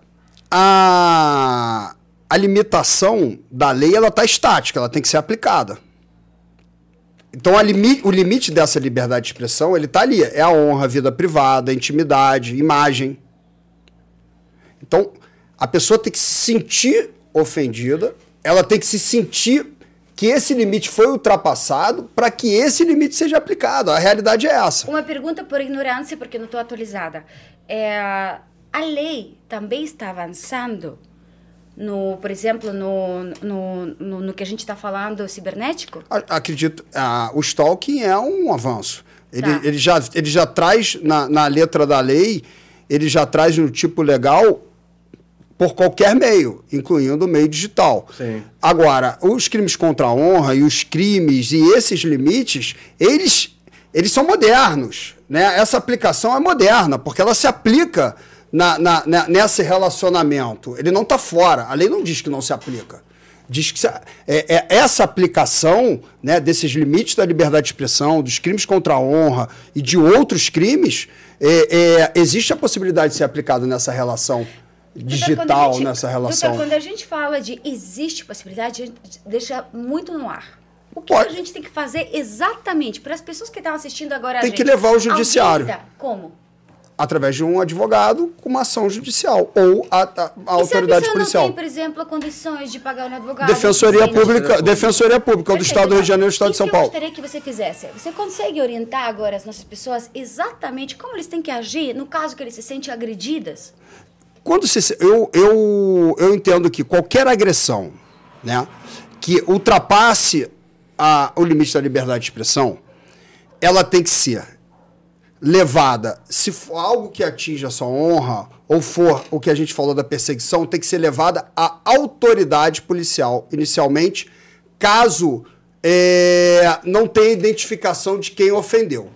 a, a limitação da lei ela está estática, ela tem que ser aplicada. Então, limi, o limite dessa liberdade de expressão ele está ali. É a honra, a vida privada, a intimidade, imagem. Então, a pessoa tem que se sentir ofendida, ela tem que se sentir que esse limite foi ultrapassado para que esse limite seja aplicado. A realidade é essa. Uma pergunta por ignorância, porque não estou atualizada. É, a lei também está avançando, no, por exemplo, no, no, no, no que a gente está falando cibernético? Acredito, ah, o stalking é um avanço. Ele, Tá. ele, já, ele já traz, na, na letra da lei, ele já traz no tipo legal por qualquer meio, incluindo o meio digital. Sim. Agora, os crimes contra a honra e os crimes e esses limites, eles, eles são modernos. Né? Essa aplicação é moderna, porque ela se aplica na, na, na- nesse relacionamento. Ele não está fora. A lei não diz que não se aplica. Diz que se- é, é essa aplicação né, desses limites da liberdade de expressão, dos crimes contra a honra e de outros crimes, é, é, existe a possibilidade de ser aplicado nessa relação digital, gente- nessa relação. Doutor, quando a gente fala de existe possibilidade, a gente deixa muito no ar. O que Pode. a gente tem que fazer exatamente para as pessoas que estão assistindo agora? a Tem que gente? levar ao judiciário. Como? Através de um advogado com uma ação judicial ou a, a- a se a autoridade pessoa policial. não tem, por exemplo, condições de pagar um advogado? Defensoria? Pública, Defensoria Pública do. Estado do Rio de Janeiro do Estado de São Paulo. Eu gostaria que você fizesse. Você consegue orientar agora as nossas pessoas exatamente como eles têm que agir no caso que eles se sentem agredidas? Quando se, eu, eu, eu entendo que qualquer agressão né, que ultrapasse a, o limite da liberdade de expressão, ela tem que ser levada, se for algo que atinja a sua honra, ou for o que a gente falou da perseguição, tem que ser levada à autoridade policial, inicialmente, caso é, não tenha identificação de quem ofendeu.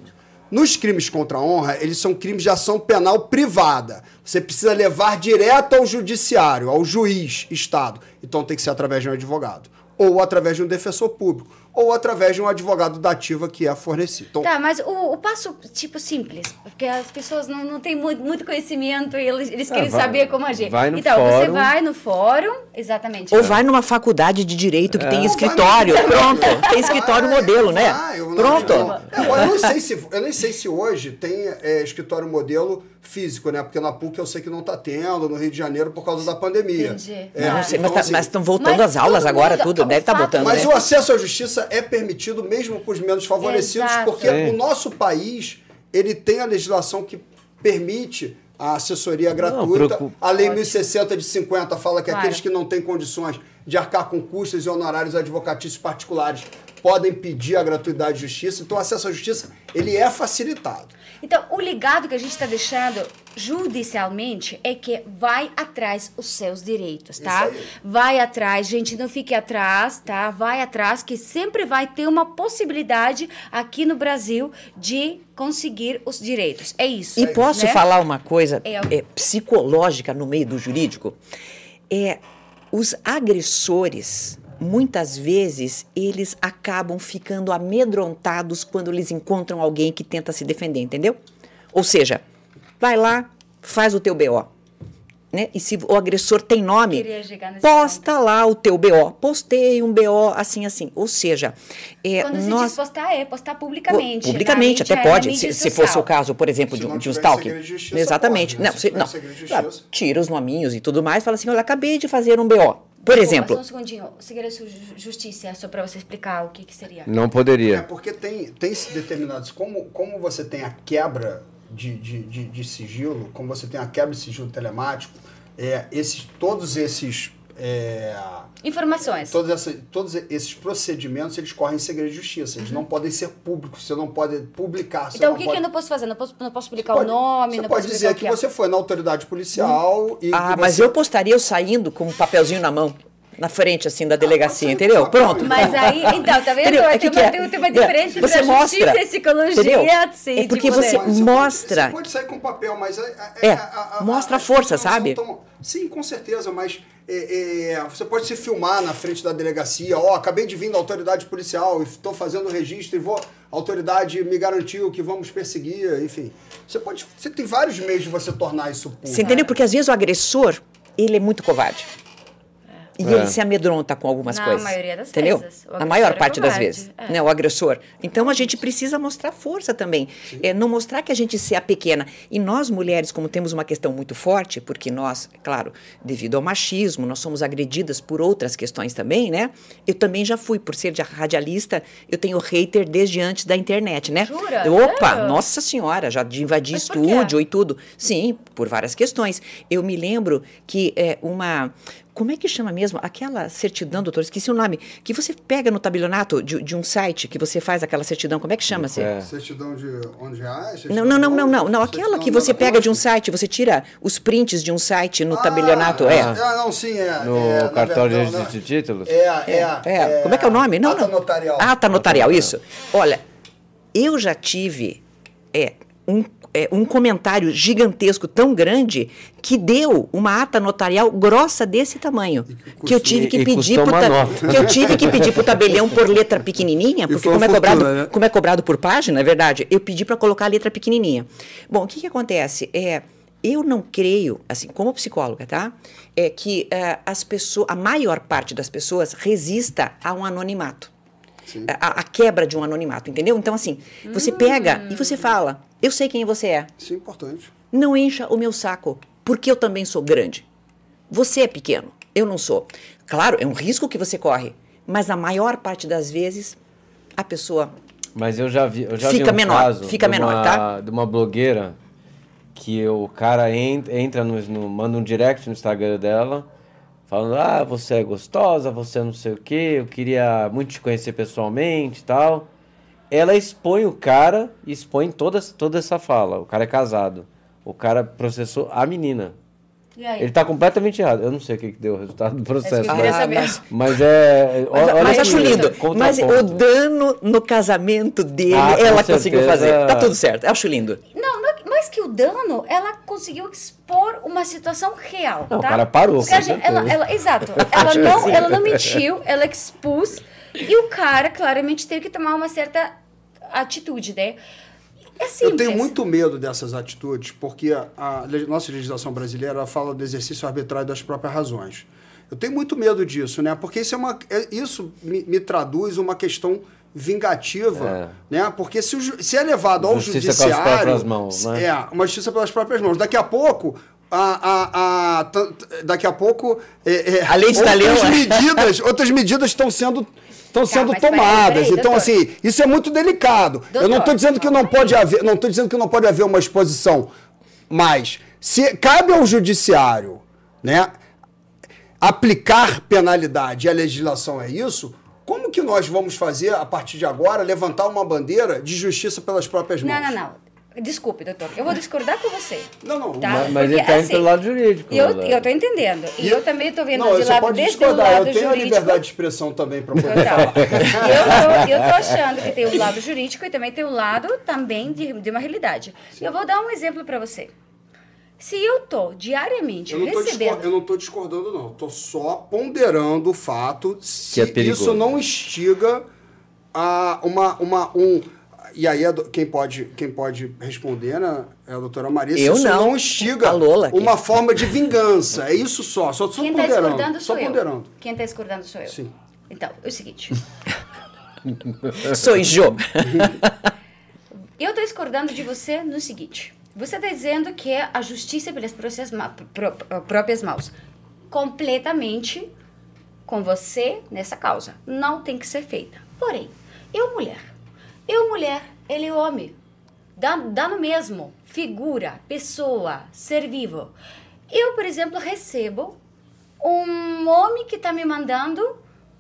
Nos crimes contra a honra, eles são crimes de ação penal privada. Você precisa levar direto ao judiciário, ao juiz, Estado. Então tem que ser através de um advogado. Ou através de um defensor público. Ou através de um advogado da ativa que é fornecido. Então, Tá, mas o, o passo, tipo, simples, porque as pessoas não, não têm muito, muito conhecimento e eles, eles Ah, querem vai- saber como agir. vai no então, você fórum. vai no fórum, exatamente. Ou vai numa faculdade de direito que tem Ou vai escritório. no- Pronto. Tem escritório modelo, né? ah, eu não- Pronto. Eu, eu não sei se, eu nem sei se hoje tem é, escritório modelo físico, né? Porque na PUC eu sei que não está tendo, no Rio de Janeiro, por causa da pandemia. Entendi. É, Não sei, então, mas tá- assim, mas estão voltando Mas as aulas agora, tudo. Deve estar fato- voltando, Mas né? o acesso à justiça é permitido mesmo com os menos favorecidos, Exato. porque Sim. o nosso país ele tem a legislação que permite a assessoria gratuita. preocupa- a Lei 1060 de 50 fala que Claro. aqueles que não têm condições de arcar com custos e honorários advocatícios particulares podem pedir a gratuidade de justiça. Então, o acesso à justiça ele é facilitado. Então, o legado que a gente está deixando judicialmente é que vai atrás os seus direitos, tá? Isso aí. Vai atrás, gente, não fique atrás, tá? Vai atrás que sempre vai ter uma possibilidade aqui no Brasil de conseguir os direitos. É isso. E posso né? falar uma coisa É. é, psicológica no meio do jurídico? É, os agressores, muitas vezes, eles acabam ficando amedrontados quando eles encontram alguém que tenta se defender, entendeu? Ou seja, vai lá, faz o teu BO. Né? E se o agressor tem nome, posta lá o teu BO. Postei um BO assim, assim. Ou seja, é, Quando se nós... diz postar, é postar publicamente. Publicamente, até na pode, mídia se, se fosse o caso, por exemplo, Se de um, não de um stalking. justiça, Exatamente. pode, né? Não, Se não. segredo de justiça. tira os nominhos e tudo mais, fala assim: olha, acabei de fazer um BO. Por Desculpa, exemplo- Só um segundinho. Segredo de justiça, só para você explicar o que, que seria. Não É poderia. porque tem, tem se determinados. Como, como você tem a quebra de, de, de, de sigilo, como você tem a quebra de sigilo telemático, é, esses, todos esses. É, Informações. todos, essa, todos esses procedimentos eles correm em segredo de justiça. Eles não podem ser públicos, você não pode publicar. você Então, não o que, pode... que eu não posso fazer? Não posso, não posso publicar Pode- o nome, Você não pode posso dizer que que você foi na autoridade policial e. Ah, que mas você- eu postaria eu saindo com um papelzinho na mão, na frente, assim, da delegacia, entendeu? Pronto. Mas aí, então, tá vendo? Entendeu? É Tem, que uma, que é? tem um tema É, diferente você entre a mostra, justiça e a psicologia. entendeu? Assim, É porque tipo, você- né? Mostra. Pode, você pode sair com papel, mas. a- É, a- a- a- mostra a força, sabe? tão- Sim, com certeza, mas é, é, você pode se filmar na frente da delegacia. Ó, acabei de vir da autoridade policial e estou fazendo o registro e vou. A autoridade me garantiu que vamos perseguir, enfim. Você pode. Você tem vários meios de você tornar isso público. Você entendeu? Porque às vezes o agressor, ele é muito covarde. E É. ele se amedronta com algumas Na coisas. maioria das entendeu? vezes. Na agressor maior é parte das vezes. é. Né? O agressor. Então a gente precisa mostrar força também. É, não mostrar que a gente se a pequena. E nós, mulheres, como temos uma questão muito forte, porque nós, claro, devido ao machismo, nós somos agredidas por outras questões também, né? Eu também já fui, por ser de radialista, eu tenho hater desde antes da internet, né? Jura? Opa, Sério? nossa senhora, já de invadir Mas estúdio e tudo. Sim, por várias questões. Eu me lembro que é uma. Como é que chama mesmo? Aquela certidão, doutor, esqueci o nome. Que você pega no tabelionato de, de um site que você faz aquela certidão. Como é que chama-se? É. Certidão de 11 reais? Não, não, não, não, não, não. Aquela que você pega de um site, você tira os prints de um site no tabelionato. É. Ah, não, sim, é. No é, na cartão de verdade, registro de títulos? É, é, É, como é que é o nome? Não, ata não. notarial. Ata notarial, isso. Olha, eu já tive é, um, é, um comentário gigantesco tão grande que deu uma ata notarial grossa desse tamanho. Que eu tive que pedir pro que eu tive que pedir pro tabelião por letra pequenininha, porque como é, cobrado, fortuna, né? como é cobrado por página, é verdade, eu pedi para colocar a letra pequenininha. Bom, o que, que acontece? É, eu não creio, assim, como psicóloga, tá? É que eh, as pessoas, a maior parte das pessoas resista a um anonimato. A, a quebra de um anonimato, entendeu? Então, assim, você pega e você fala, eu sei quem você é. Isso é importante. Não encha o meu saco, porque eu também sou grande. Você é pequeno, eu não sou. Claro, é um risco que você corre, mas a maior parte das vezes a pessoa Mas eu já vi, eu já Fica vi um menor, caso fica de menor, uma, tá? De uma blogueira que o cara en- entra no, no- manda um direct no Instagram dela, falando: "Ah, você é gostosa, você é não sei o quê, eu queria muito te conhecer pessoalmente", e tal. Ela expõe o cara e expõe toda toda essa fala. O cara é casado. O cara processou a menina. Ele tá completamente errado. Eu não sei o que que deu o resultado do processo, É que eu mas, saber. mas- mas é. Mas, olha mas acho lindo. Mas o dano no casamento dele, Ah, ela conseguiu fazer. Tá tudo certo. Acho lindo. Não, não, mais que o dano, ela conseguiu expor uma situação real. Não, o tá? cara parou, gente- ela, ela- Exato. Ela não, ela não mentiu, ela expôs. E o cara claramente teve que tomar uma certa atitude, né? É simples. Eu tenho muito medo dessas atitudes, porque a, a nossa legislação brasileira fala do exercício arbitrário das próprias razões. Eu tenho muito medo disso, né? Porque isso, é uma, é- isso me, me traduz uma questão vingativa, né? Porque se, o se é levado ao Justiça pelas judiciário... próprias mãos, né? É, uma justiça pelas próprias mãos. Daqui a pouco... A, a, a, t- t- daqui a pouco é, é, A lei de outras é. medidas outras medidas estão sendo estão sendo mas peraí, tomadas peraí, então doutor. assim isso é muito delicado eu não estou Doutor. dizendo que não pode haver, não estou dizendo que não pode haver uma exposição, mas se cabe ao judiciário, né, aplicar penalidade e a legislação é isso, como que nós vamos fazer a partir de agora levantar uma bandeira de justiça pelas próprias mãos? Não, não, não. Desculpe, doutor. Eu vou discordar com você. Não, não, Tá? Mas, mas ele tá indo assim, pelo lado jurídico. Eu, eu tô entendendo. E, E- eu também tô vendo não, de você lado pode desde o discordar, lado eu tenho a jurídico. liberdade de expressão também para poder Total. falar. eu, tô achando que tem o lado jurídico e também tem o lado também de, de uma realidade. Eu vou dar um exemplo para você. Se eu tô diariamente Eu não, recebendo... eu não tô discordando, não. Tô só ponderando o fato se é isso não instiga a uma, uma, um... E aí, quem pode, quem pode responder né, é a doutora Maria. Eu isso não. não instiga A Lola aqui. uma forma de vingança. É isso só. Só tô Quem está ponderando. discordando só sou eu. ponderando. Quem está discordando sou eu. Sim. Então, é o seguinte. Sou Jo. Eu estou discordando de você no seguinte. Você está dizendo que é a justiça pelas próprias, ma- pró- próprias mãos. Completamente com você nessa causa. Não tem que ser feita. Porém, eu mulher, eu mulher, ele homem. Dá, dá no mesmo. Figura, pessoa, ser vivo. Eu, por exemplo, recebo um homem que está me mandando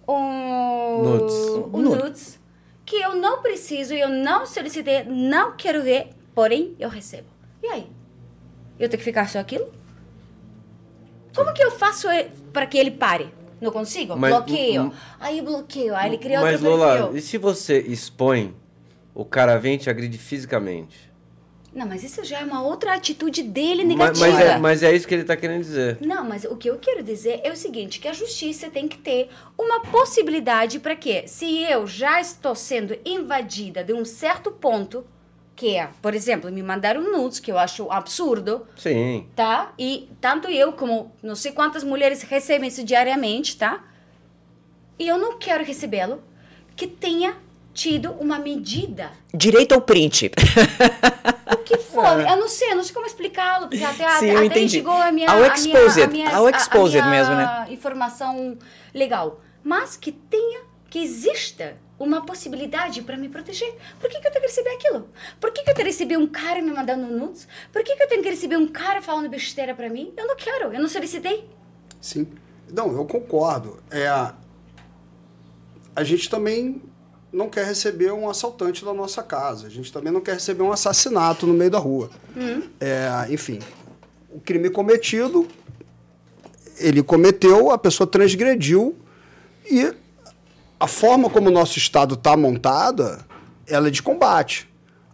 um Nudes. um nudes que eu não preciso, eu não solicitei, não quero ver, porém eu recebo. E aí? Eu tenho que ficar só aquilo? Como que eu faço para que ele pare? Não consigo? Mas- bloqueio. aí bloqueio, aí ele cria Mas, outro Lola, perfil. e se você expõe, o cara vem e te agride fisicamente? Não, mas isso já é uma outra atitude dele negativa. Mas, é, mas é isso que ele tá querendo dizer. Não, mas o que eu quero dizer é o seguinte, que a justiça tem que ter uma possibilidade para quê? Se eu já estou sendo invadida de um certo ponto, que é, por exemplo, me mandaram nudes, que eu acho absurdo, Sim. tá? E tanto eu como não sei quantas mulheres recebem isso diariamente, tá? E eu não quero recebê-lo, que tenha tido uma medida. Direito ao print. O que for, eu não sei, eu não sei como explicá-lo, porque até, Sim, até, até chegou a minha, Ao a minha, exposed, a minha, ao a- a exposed minha mesmo, né? informação legal. Mas que tenha, que exista uma possibilidade para me proteger. Por que, que eu tenho que receber aquilo? Por que, que eu tenho que receber um cara me mandando nudes? Por que, que eu tenho que receber um cara falando besteira para mim? Eu não quero, eu não solicitei. Sim. Não, eu concordo. É, a gente também não quer receber um assaltante na nossa casa. A gente também não quer receber um assassinato no meio da rua. É, enfim, o crime cometido, ele cometeu, a pessoa transgrediu e a forma como o nosso Estado está montada, ela é de combate.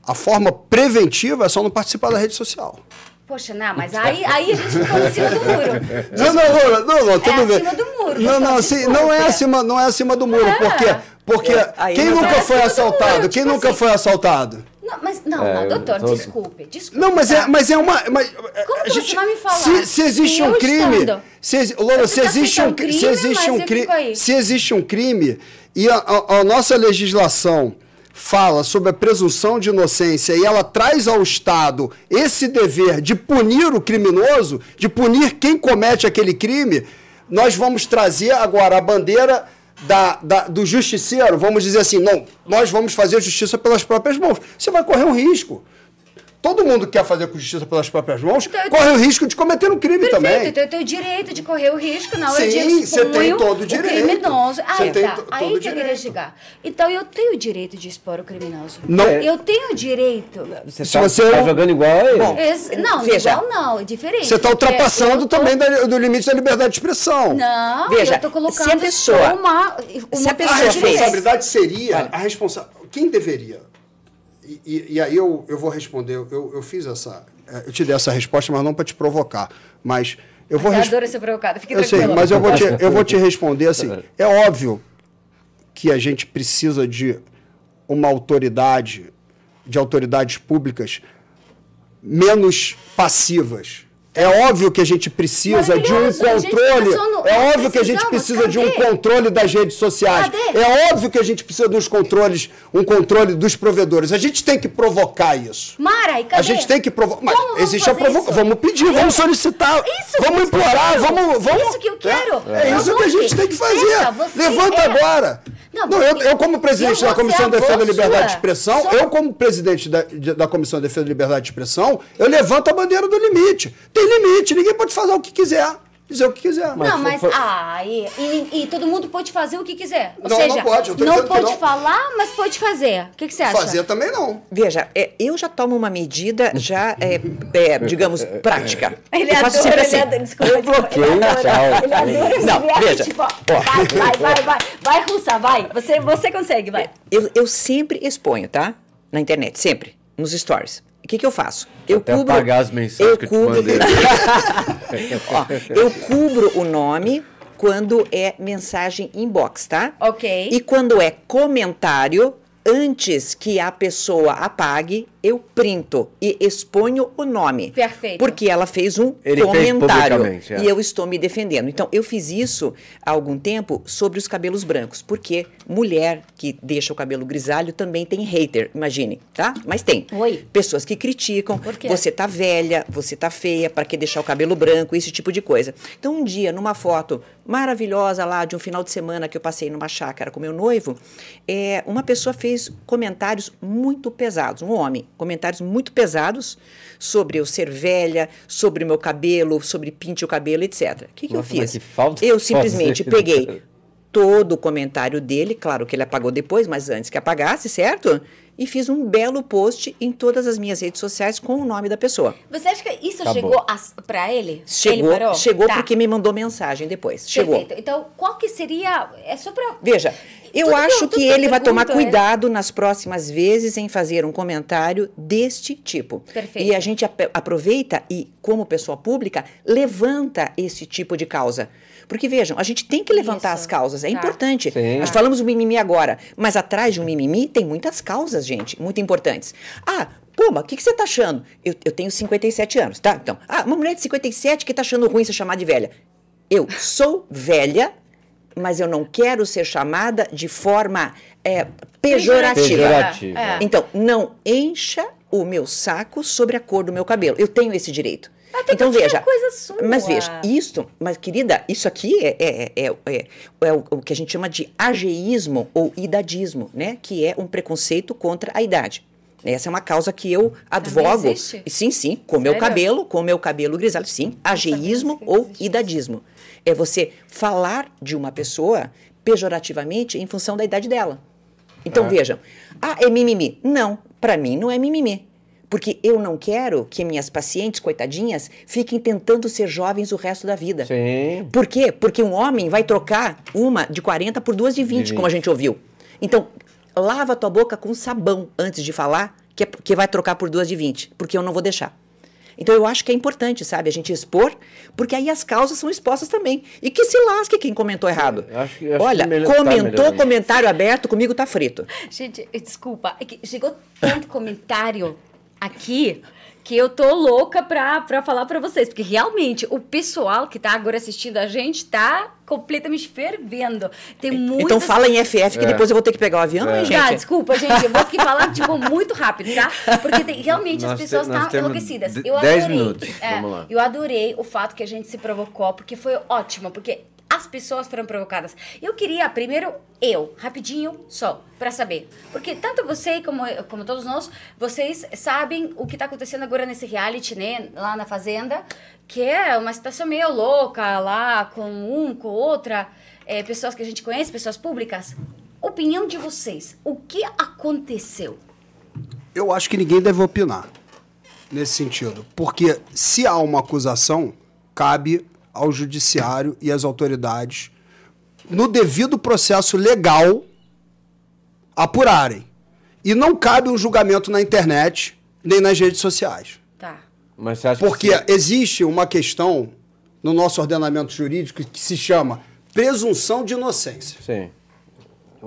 A forma preventiva é só não participar da rede social. Poxa, não, mas aí, aí a gente ficou em cima do muro. Não, não, não, não, tudo bem. acima do muro, Não, não, assim, não é acima, não é acima do muro, É. porque porque quem nunca é foi assaltado? muro, Quem tipo nunca assim. foi assaltado? Não, mas não, É, doutor, tô- desculpe, desculpe. Não, mas tá? é, mas é uma. Mas, Como a que você vai me falar? Se, se existe um crime. estando? Se, se existe um, aceitando se crime, existe um crime. Se existe um crime e a, a- a nossa legislação fala sobre a presunção de inocência e ela traz ao Estado esse dever de punir o criminoso, de punir quem comete aquele crime, nós vamos trazer agora a bandeira da, da- do justiceiro, vamos dizer assim, não, nós vamos fazer justiça pelas próprias mãos. Você vai correr um risco. Todo mundo que quer fazer com justiça pelas próprias mãos Então, corre o risco de cometer um crime Perfeito, também. então eu tenho o direito de correr o risco na hora Sim, de você tem todo o o direito. criminoso. Você Aí tem tá, aí todo o que eu queria direito. chegar. Então eu tenho o direito de expor o criminoso. Não. Eu tenho o direito. Você Se tá, você- tá jogando igual a ele. Bom, Esse- não, Veja. igual não, é diferente. Você está porque ultrapassando tô- também da- do limite da liberdade de expressão. Não, Veja, eu tô colocando se a pessoa- só uma, uma se a A pessoa fez- responsabilidade seria Olha. a responsa... Quem deveria? E, e- e aí eu, eu vou responder. Eu, eu fiz essa. eh, Eu te dei essa resposta, mas não para te provocar. Mas eu vou Eu responder. adoro ser provocada, fique Eu sei, tranquila. mas eu vou, te, eu vou te responder assim. É óbvio que a gente precisa de uma autoridade, de autoridades públicas menos passivas. É óbvio que a gente precisa de um controle. no- É óbvio que a gente precisa de um cadê? controle das redes sociais. Cadê? É óbvio que a gente precisa dos controles, um controle dos provedores. A gente tem que provocar isso. Mara, e cadê? A gente tem que provocar. Mas vamos existe a provocação. isso? Vamos pedir, vamos solicitar. Isso vamos implorar, vamos, vamos. Isso que eu quero. É, é isso que a gente tem que fazer. Levanta é- agora. Não, Não, eu, eu, como presidente da Comissão de Defesa da Liberdade de. Expressão, Só- eu, como presidente da, da Comissão de Defesa da Liberdade de Expressão, eu levanto a bandeira do limite. Tem limite, ninguém pode fazer o que quiser, dizer o que quiser. Não, mas foi- ah, e, e- e todo mundo pode fazer o que quiser. Ou Não, seja, não pode, eu tô não pode não. falar, mas pode fazer. O que, que você acha? Fazer também não. Veja, é, eu já tomo uma medida já, é, é, digamos, prática. Ele eu faço adora, ele assim. adora, desculpa, Eu desculpa, bloqueio, ele adora, tchau. Ele adora esse Não, veja. tipo, ó, vai, vai, vai, vai, vai, russa, vai. Você, você consegue, vai. Eu, eu sempre exponho, tá? Na internet, sempre. Nos stories. O que, que eu faço? Eu Até apagar as mensagens eu que eu te cubro, mandei. Ó, eu cubro o nome quando é mensagem inbox, tá? Ok. E quando é comentário, antes que a pessoa apague, eu printo e exponho o nome. Perfeito. Porque ela fez um Ele fez comentário publicamente, é. e eu estou me defendendo. Então, eu fiz isso há algum tempo sobre os cabelos brancos, porque mulher que deixa o cabelo grisalho também tem hater, imagine, tá? Mas tem. Oi. Pessoas que criticam, Por quê? você tá velha, você tá feia, para que deixar o cabelo branco, esse tipo de coisa. Então, um dia, numa foto maravilhosa lá de um final de semana que eu passei numa chácara com meu noivo, é, uma pessoa fez comentários muito pesados, um homem, comentários muito pesados sobre eu ser velha, sobre o meu cabelo, sobre pinte o cabelo, etc. O que, que eu Nossa, mas fiz? que falta eu simplesmente fazer. peguei todo o comentário dele, claro que ele apagou depois, mas antes que apagasse, certo? E fiz um belo post em todas as minhas redes sociais com o nome da pessoa. Você acha que isso Acabou. chegou a, pra ele? Chegou, ele parou? chegou Tá. porque me mandou mensagem depois. Chegou. Perfeito. Então, qual que seria... É só pra... Veja, eu Tudo que acho eu- que que eu ele vai tomar é- cuidado nas próximas vezes em fazer um comentário deste tipo. Perfeito. E a gente ap- aproveita e, como pessoa pública, levanta esse tipo de causa. Porque vejam, a gente tem que levantar Isso. as causas, é Tá. importante. Sim. Nós falamos do mimimi agora, mas atrás de um mimimi tem muitas causas, gente, muito importantes. Ah, Puma, o que, que você tá achando? Eu, eu tenho 57 anos, tá? Então, ah, uma mulher de 57 que tá achando ruim ser chamada de velha. Eu sou velha, mas eu não quero ser chamada de forma é, pejorativa. Pejorativa. É. Então, não encha o meu saco sobre a cor do meu cabelo. Eu tenho esse direito. Então é veja, coisa sua. mas veja, isto, mas querida, isso aqui é, é, é, é- é o, o que a gente chama de ageísmo ou idadismo, né? Que é um preconceito contra a idade. Essa é uma causa que eu advogo. Sim, sim, com o meu Sério? cabelo, com o meu cabelo grisalho, sim. Ageísmo ou isso. idadismo. É você falar de uma pessoa pejorativamente em função da idade dela. Então É. vejam, ah, é mimimi. Não, para mim não é mimimi. Porque eu não quero que minhas pacientes, coitadinhas, fiquem tentando ser jovens o resto da vida. Sim. Por quê? Porque um homem vai trocar uma de 40 por duas de 20, De 20. como a gente ouviu. Então, lava tua boca com sabão antes de falar que, é- que vai trocar por duas de 20, porque eu não vou deixar. Então, eu acho que é importante, sabe, a gente expor, porque aí as causas são expostas também. E que se lasque quem comentou errado. Eu acho que- acho Olha, que tá comentou, comentário aberto, comigo tá frito. Gente, desculpa, é chegou tanto comentário aqui que eu tô louca pra, pra falar pra vocês. Porque realmente o pessoal que tá agora assistindo a gente tá completamente fervendo. Tem muitas... Então fala em FF, que É. depois eu vou ter que pegar o avião, É. hein, gente? Tá, desculpa, gente. Eu vou aqui falar, tipo, muito rápido, tá? Porque tem- realmente Nós as pessoas estão temos enlouquecidas. Eu 10 adorei. minutos. é, Vamos lá. Eu adorei o fato que a gente se provocou, porque foi ótimo, porque as pessoas foram provocadas. Eu queria, primeiro, eu, rapidinho, só, pra saber. Porque tanto você como, como todos nós, vocês sabem o que tá acontecendo agora nesse reality, né? Lá na Fazenda, que é uma situação meio louca lá, com um, com outra, é, pessoas que a gente conhece, pessoas públicas. Opinião de vocês, o que aconteceu? Eu acho que ninguém deve opinar nesse sentido. Porque se há uma acusação, cabe ao judiciário e às autoridades, no devido processo legal, apurarem. E não cabe um julgamento na internet nem nas redes sociais. Tá. Mas você acha Porque que... existe uma questão no nosso ordenamento jurídico que se chama presunção de inocência. Sim.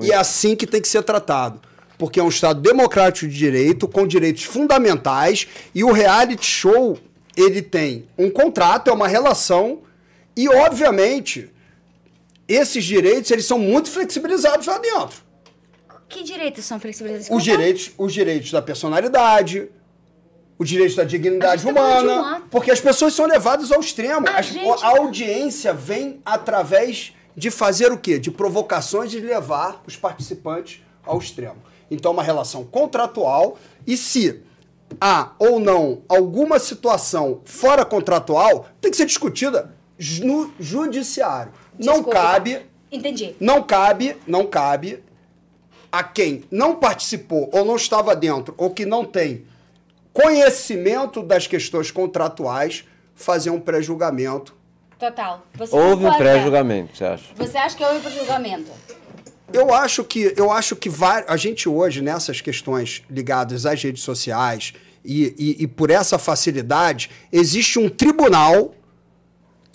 E é assim que tem que ser tratado. Porque é um Estado democrático de direito, com direitos fundamentais, e o reality show, ele tem um contrato, é uma relação, e, obviamente, esses direitos, eles são muito flexibilizados lá dentro. Que direitos são flexibilizados? Os direitos, os direitos da personalidade, os direitos da dignidade tá humana, um porque as pessoas são levadas ao extremo. A gente- A audiência vem através de fazer o quê? De provocações de levar os participantes ao extremo. Então, uma relação contratual e se há ou não alguma situação fora contratual, tem que ser discutida no judiciário. não Desculpa, cabe Entendi. não cabe, não cabe a quem não participou ou não estava dentro ou que não tem conhecimento das questões contratuais fazer um pré-julgamento. Total. Você Houve um pré-julgamento, você acha? Você acha que houve pré-julgamento? Eu acho que eu acho que vai, a gente hoje nessas questões ligadas às redes sociais e, e, e por essa facilidade existe um tribunal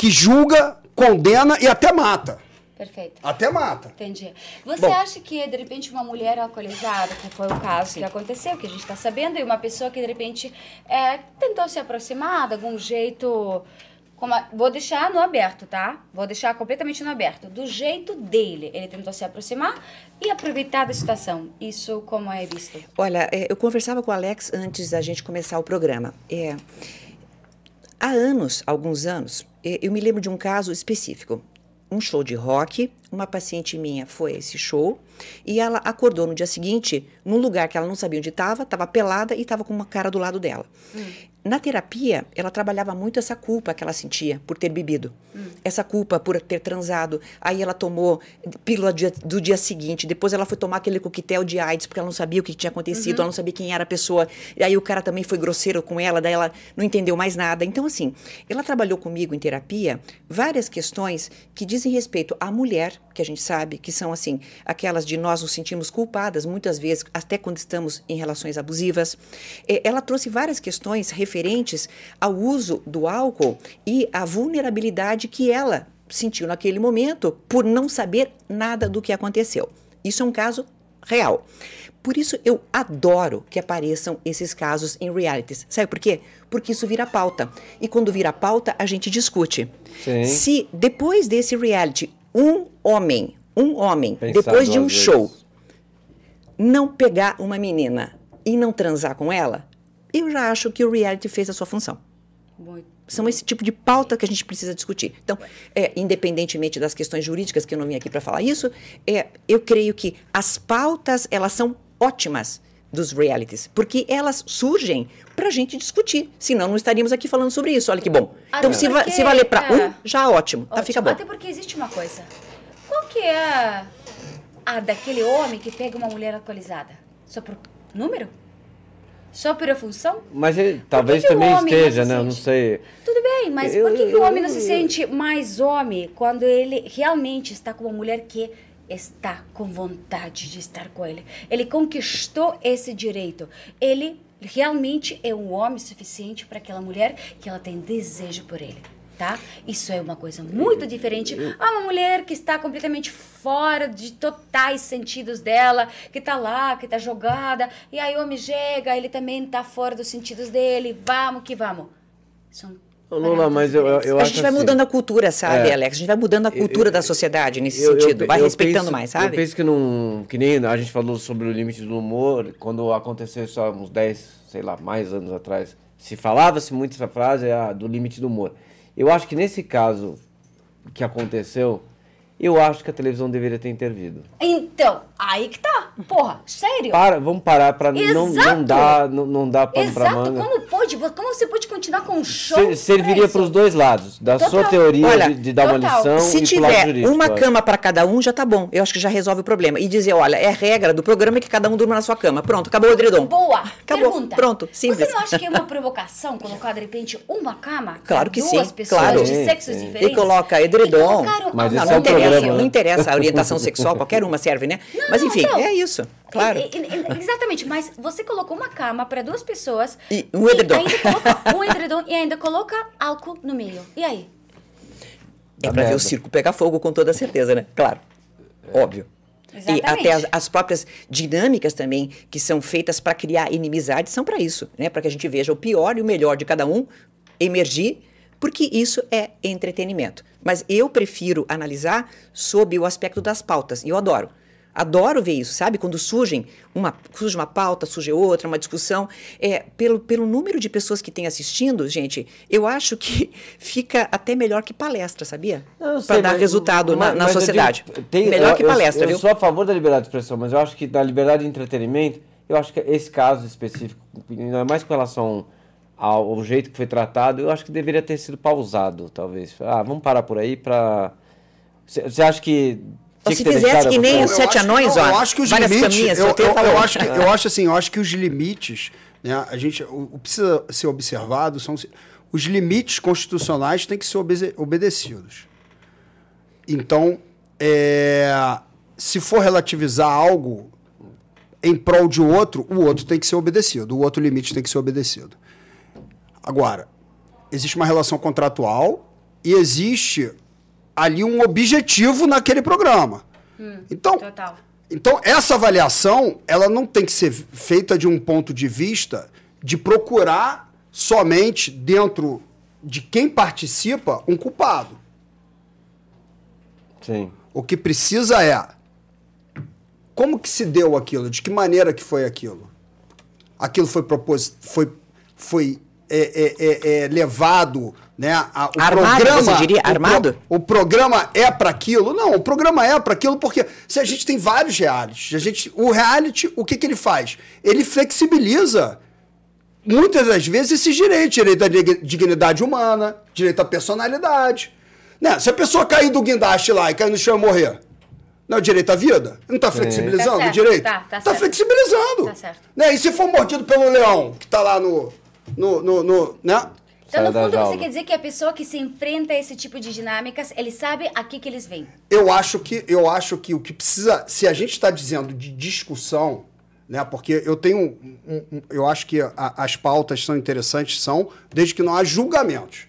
que julga, condena e até mata. Perfeito. Até mata. Entendi. Você Bom. acha que, de repente, uma mulher alcoolizada, que foi o caso que aconteceu, que a gente está sabendo, e uma pessoa que, de repente, é, tentou se aproximar de algum jeito. Como a- vou deixar no aberto, tá? Vou deixar completamente no aberto. Do jeito dele. Ele tentou se aproximar e aproveitar da situação. Isso como é visto? Olha, é, eu conversava com o Alex antes da gente começar o programa. É, há anos, alguns anos, eu me lembro de um caso específico. Um show de rock, uma paciente minha foi a esse show e ela acordou no dia seguinte num lugar que ela não sabia onde estava, estava pelada e estava com uma cara do lado dela. Na terapia, ela trabalhava muito essa culpa que ela sentia por ter bebido, essa culpa por ter transado. Aí ela tomou pílula dia- do dia seguinte, depois ela foi tomar aquele coquetel de AIDS porque ela não sabia o que tinha acontecido, ela não sabia quem era a pessoa. E aí o cara também foi grosseiro com ela, daí ela não entendeu mais nada. Então, assim, ela trabalhou comigo em terapia várias questões que dizem respeito à mulher, que a gente sabe que são, assim, aquelas de nós nos sentimos culpadas, muitas vezes, até quando estamos em relações abusivas. Eh, Ela trouxe várias questões referentes ao uso do álcool e à vulnerabilidade que ela sentiu naquele momento por não saber nada do que aconteceu. Isso é um caso real. Por isso eu adoro que apareçam esses casos em realities. Sabe por quê? Porque isso vira pauta. E quando vira pauta, a gente discute. Sim. Se depois desse reality, um homem, um homem, Pensar depois de um duas show, vezes. não pegar uma menina e não transar com ela, eu já acho que o reality fez a sua função. Muito. São esse tipo de pauta que a gente precisa discutir. Então, é, independentemente das questões jurídicas, que eu não vim aqui para falar isso, é, eu creio que as pautas elas são ótimas dos realities, porque elas surgem para a gente discutir. Senão, não estaríamos aqui falando sobre isso. Olha que bom. Então, Até se, va- se valer para é. um, já ótimo. Tá, Ótimo. fica bom. Até porque existe uma coisa. Qual que é a, a daquele homem que pega uma mulher alcoolizada? Só por número? Só por a função? Mas ele talvez que o também não esteja, se né? Não sente? sei. Tudo bem, mas Eu- por que, que eu- o homem não se eu- sente mais homem quando ele realmente está com uma mulher que está com vontade de estar com ele? Ele conquistou esse direito. Ele realmente é um homem suficiente para aquela mulher que ela tem desejo por ele. Tá? Isso é uma coisa muito diferente a uma mulher que está completamente fora de totais sentidos dela, que tá lá, que tá jogada, e aí o homem chega, ele também tá fora dos sentidos dele, vamos que vamos. São Lula, mas eu, eu, eu a acho gente vai assim, mudando a cultura, sabe, É. Alex? A gente vai mudando a cultura Eu- da sociedade nesse sentido. vai respeitando penso- mais, sabe? Eu penso que não. Que nem a gente falou sobre o limite do humor, quando aconteceu isso há uns 10, sei lá, mais anos atrás. Se falava-se muito essa frase ah, do limite do humor. Eu acho que nesse caso que aconteceu, eu acho que a televisão deveria ter intervido. Então, aí que tá. Porra, sério? Para, vamos parar para não, não dar não, não dar pano pra Exato, manga. como pode? Como você pode continuar com um show? Ser- serviria pra para os dois lados, da sua Total. teoria Olha, de, de dar uma total. lição Se e tiver jurídico. uma acho. cama para cada um, já tá bom. Eu acho que já resolve o problema. E dizer, olha, é regra do programa que cada um durma na sua cama. Pronto, acabou o edredom. Boa. Acabou. Pergunta. Pronto, simples. Você não acha que é uma provocação colocar de repente uma cama? Claro que duas sim, pessoas claro. de Sim, sexos sim. diferentes. E coloca edredom. E colocaram- Mas não, não é um interessa, programa, né? não interessa a orientação sexual, qualquer uma serve, né? Não, Mas não, enfim, não. é isso. Claro. E- e- e- exatamente, mas você colocou uma cama para duas pessoas E um edredom. ainda coloca um edredom e ainda coloca álcool no meio. E aí? É Dá pra ver o circo pegar fogo com toda certeza, né? Claro. Óbvio. E Exatamente. até as, as próprias dinâmicas também que são feitas para criar inimizade são para isso, né? Para que a gente veja o pior e o melhor de cada um emergir, porque isso é entretenimento. Mas eu prefiro analisar sob o aspecto das pautas, e eu adoro. Adoro ver isso, sabe? Quando surgem uma, surge uma pauta, surge outra, uma discussão. É, pelo, pelo número de pessoas que tem assistindo, gente, eu acho que fica até melhor que palestra, sabia? Eu Para dar mas- resultado na, mas- na mas eu sociedade. digo, tem- melhor eu- que eu- palestra, eu, viu? sou a favor da liberdade de expressão, mas eu acho que da liberdade de entretenimento, eu acho que esse caso específico, ainda mais com relação ao, ao jeito que foi tratado, eu acho que deveria ter sido pausado, talvez. Ah, vamos parar por aí para. Você acha que. Tinha se ter fizesse que nem os sete acho- anões, não, ó, Eu acho que os várias limites. caminhas, eu, eu- eu acho que, eu acho assim, eu acho que os limites, né, a gente, o, o precisa ser observado são os limites constitucionais têm que ser obese- obedecidos. Então, é, se for relativizar algo em prol de outro, o outro tem que ser obedecido, o outro limite tem que ser obedecido. Agora, existe uma relação contratual e existe ali um objetivo naquele programa. então, Total. então, essa avaliação, ela não tem que ser feita de um ponto de vista de procurar somente dentro de quem participa um culpado. Sim. O que precisa é como que se deu aquilo, de que maneira que foi aquilo. Aquilo foi proposto, foi, foi é, é, é, é levado, né? a- o Armado, você diria? o pro- Armado? O, programa é para aquilo? Não, o programa é para aquilo porque se a gente tem vários realities, a gente, o reality, o que que ele faz? Ele flexibiliza muitas das vezes esses direitos, direito à dig- dignidade humana, direito à personalidade. Né? Se a pessoa cair do guindaste lá e cair no chão e morrer, não é o direito à vida? Não está flexibilizando Tá o direito? tá, tá certo. flexibilizando. Tá certo. Né? E se for mordido pelo leão, que está lá no, no, no, no- né? Então, no fundo, você quer dizer que a pessoa que se enfrenta a esse tipo de dinâmicas, ele sabe a que, que eles vêm. Eu acho que eu acho que o que precisa, se a gente está dizendo de discussão, né? Porque eu tenho, um- um- eu acho que a- as pautas são interessantes, são desde que não há julgamentos.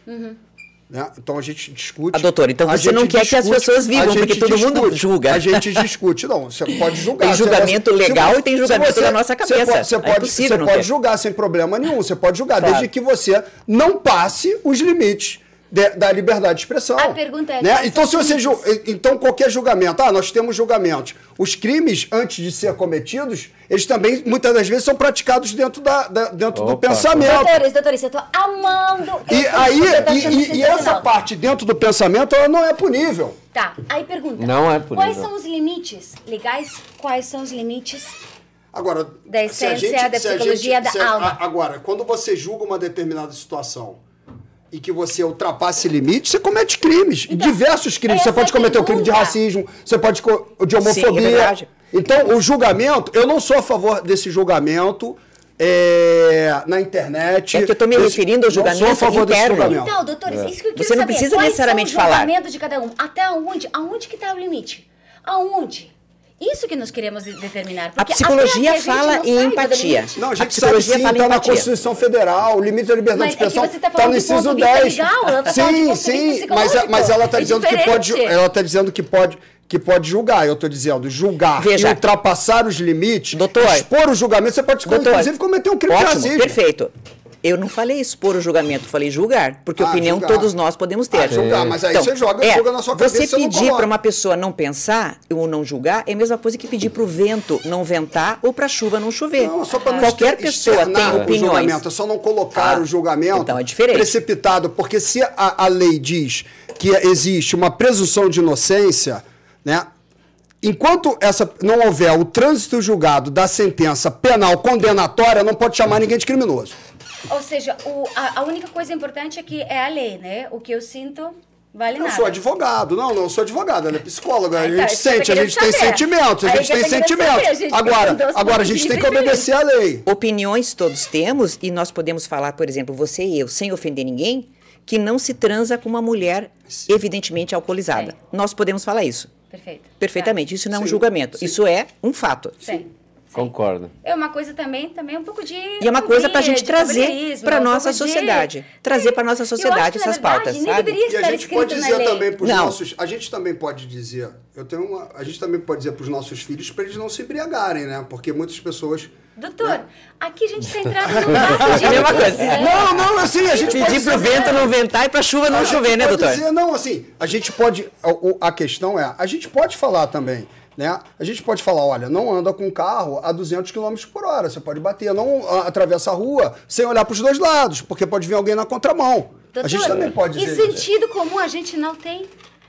Né? Então a gente discute. Ah, doutor, então você não quer que as pessoas vivam, porque todo mundo discute, julga. A gente discute. Não, você pode julgar. Tem Você- julgamento se legal você- e tem julgamento da nossa Você cabeça. pode, você É pode, impossível você pode julgar sem problema nenhum. Você pode julgar, Claro. desde que você não passe os limites de- da liberdade de expressão. A pergunta é, Né? Então, se você ju- então qualquer julgamento, ah, nós temos julgamentos. Os crimes, antes de ser cometidos, eles também, muitas das vezes, são praticados dentro, da, da- dentro do Opa. pensamento. Doutores, doutores, eu tô amando. E esse aí, eu e, e- e essa parte dentro do pensamento, ela não é punível. Tá, aí pergunta. Não é por Quais são os limites legais? Quais são os limites? Agora, Da se a essência, gente- da se a psicologia, da se a- alma. a- Agora, quando você julga uma determinada situação e que você ultrapassa limite, você comete crimes. Então, diversos crimes. Você pode é cometer o crime de racismo, você pode de Sim, é homofobia. verdade. então, o julgamento, eu não sou a favor desse julgamento é, na internet. É que eu tô me Desse- referindo ao não sou a julgamento favor desse julgamento. Então, doutores, isso que eu quero Você não saber. precisa Quais necessariamente são os falar. julgamentos de cada um? Até onde? Aonde que está o limite? Aonde? Isso que nós queremos de- determinar. A porque psicologia a fala em empatia. Não, a A gente sabe psicologia sim, fala em está na empatia. Constituição Federal, o limite da liberdade Mas de é expressão você tá está falando no inciso de vista 10. legal, ela tá falando de sim, sim, mas, a- mas ela está. É dizendo que pode, diferente. ela tá dizendo que pode que pode julgar. Eu estou dizendo julgar Veja. e ultrapassar os limites, Doutor. expor o julgamento, você pode Doutor, inclusive cometer um crime de ótimo, racismo. perfeito. Eu não falei expor o julgamento, falei julgar, porque Ah, opinião julgar. todos nós podemos ter. Ah, julgar, mas aí você joga- é, joga na sua cabeça Você pedir para uma pessoa não pensar ou não julgar é a mesma coisa que pedir para o vento não ventar ou para a chuva não chover. Não, só para não Qualquer pessoa tem externar o opiniões. julgamento, é só não colocar Ah, o julgamento então é diferente. precipitado, porque se a, a lei diz que existe uma presunção de inocência, né? Enquanto essa não houver o trânsito julgado da sentença penal condenatória, não pode chamar ninguém de criminoso. Ou seja, o- a, a única coisa importante aqui é a lei, né? O que eu sinto vale Eu nada. sou advogado, não, não eu sou advogado, ela é psicóloga, a gente tá, que eu tô sente, a gente tem saber. sentimentos, a gente que eu tem sentimentos. gente agora, agora a gente tem que obedecer a lei. Opiniões todos temos e nós podemos falar, por exemplo, você e eu, sem ofender ninguém, que não se transa com uma mulher evidentemente alcoolizada. Sim. Nós podemos falar isso. Perfeito. Perfeitamente. Isso não é um Sim, julgamento. sim. Isso é um fato. Tá. Sim. Concordo. É uma coisa também, também um pouco de. E é uma coisa para a gente de trazer para um nossa de- sociedade. Trazer para nossa sociedade essas verdade, pautas, nem sabe? deveria E a gente pode dizer lei. também para os nossos. A gente também pode dizer. Eu tenho uma. A gente também pode dizer para os nossos filhos para eles não se embriagarem, né? Porque muitas pessoas. Doutor, aqui a gente está entrando num papo de É a mesma coisa. É. Não, não, assim, a gente pode Pedir pro dizer- vento não ventar e pra chuva não a chover, né, doutor? Dizer, não, assim, a gente pode. A, o- a questão é, a gente pode falar também. Né? A gente pode falar, olha, não anda com carro a 200 km por hora, você pode bater, não atravessa a rua sem olhar para os dois lados, porque pode vir alguém na contramão. Doutor, a gente também pode E dizer isso. sentido comum a gente não tem.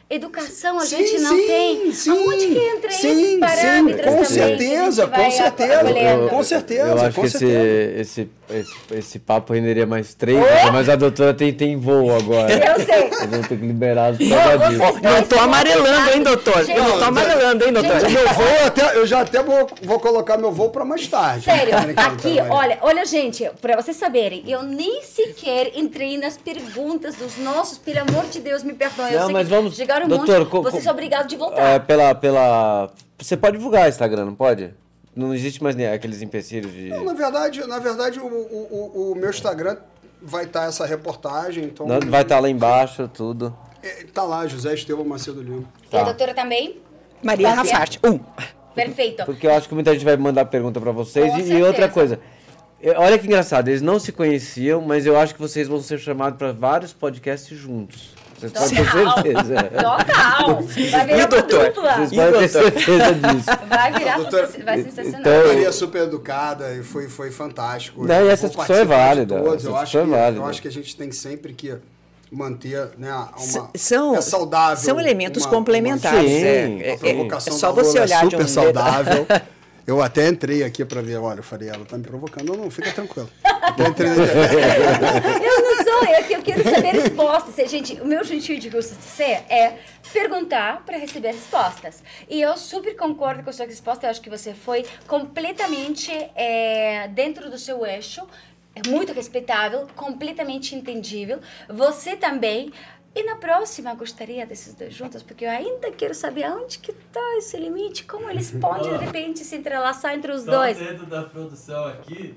Educação a Sim, gente não sim, tem. sim, Aonde que entra sim, esses sim, parâmetros com também? certeza, com certeza, com certeza, Eu acho com que esse, certeza. esse, esse, esse papo renderia mais três horas, mas a doutora tem, tem voo agora. Eu sei. Eu vou ter que liberar os dois Não tô amarelando, hein, doutor? Gente, Eu não tô amarelando, hein, doutor? Gente, meu voo, até, eu já até vou, vou colocar meu voo para mais tarde. Sério, aqui, olha, olha, gente, pra vocês saberem, eu nem sequer entrei nas perguntas dos nossos, pelo amor de Deus, me perdoem. eu Não, sei mas que vamos- chegaram um doutor, monte, co- vocês são obrigados de voltar. É, pela, pela... Você pode divulgar o Instagram, não pode? Não existe mais nem aqueles empecilhos de... Não, na verdade, na verdade o, o, o- o meu Instagram vai estar essa reportagem, então... Não, Vai estar lá embaixo, tudo. É, tá lá, José Estevão Macedo Lima. E a Tá. doutora também? Maria? Rafarte. Um. Perfeito. Porque eu acho que muita gente vai mandar pergunta pra vocês. Com E, e outra coisa. é, Olha que engraçado, eles não se conheciam, mas eu acho que vocês vão ser chamados para vários podcasts juntos. Vocês podem ter Total. certeza. Total. Vai E virar uma doutor? dupla. Vocês E podem ter certeza disso. Vai virar Doutor, vai sensacional. então- Maria é super educada e foi, foi fantástico. Não, e essa discussão é válida, todos. essa Eu acho, é que, válida. eu acho que a gente tem sempre que manter né, uma. São, é saudável. são elementos uma- complementares. Sim, é, uma é- é- é só você Lola olhar é de super um saudável. Eu até entrei aqui para ver, olha, eu falei, ela tá me provocando. Não, não, fica tranquilo. Até entrei. Eu não sou, que eu quero saber respostas. Gente, o meu jeitinho de ser é perguntar para receber respostas. E eu super concordo com a sua resposta. Eu acho que você foi completamente é, dentro do seu eixo. É muito respeitável, completamente entendível. Você também. E na próxima eu gostaria desses dois juntos, porque eu ainda quero saber onde que tá esse limite, como eles podem de repente se entrelaçar entre os Só dois. dentro da produção aqui,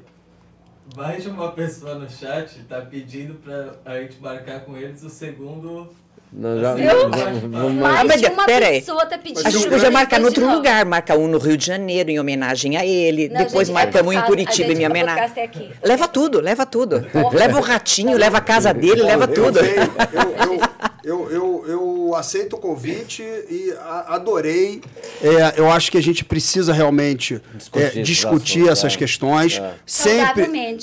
mais de uma pessoa no chat tá pedindo pra a gente marcar com eles o segundo. Não, já, Viu? vamos- vamos- Mais mas de uma pera aí. pessoa tá pedindo. A gente podia marcar em outro novo. lugar, marca um no Rio de Janeiro em homenagem a ele, Não, depois marcamos é em Curitiba em minha homenagem. é. Leva tudo, leva tudo. Leva o ratinho, leva a casa dele, leva tudo. Eu, eu, eu, eu, eu aceito o convite e a- adorei. É, eu acho que a gente precisa realmente Discutir é, discutir essas é. questões. É. Sempre,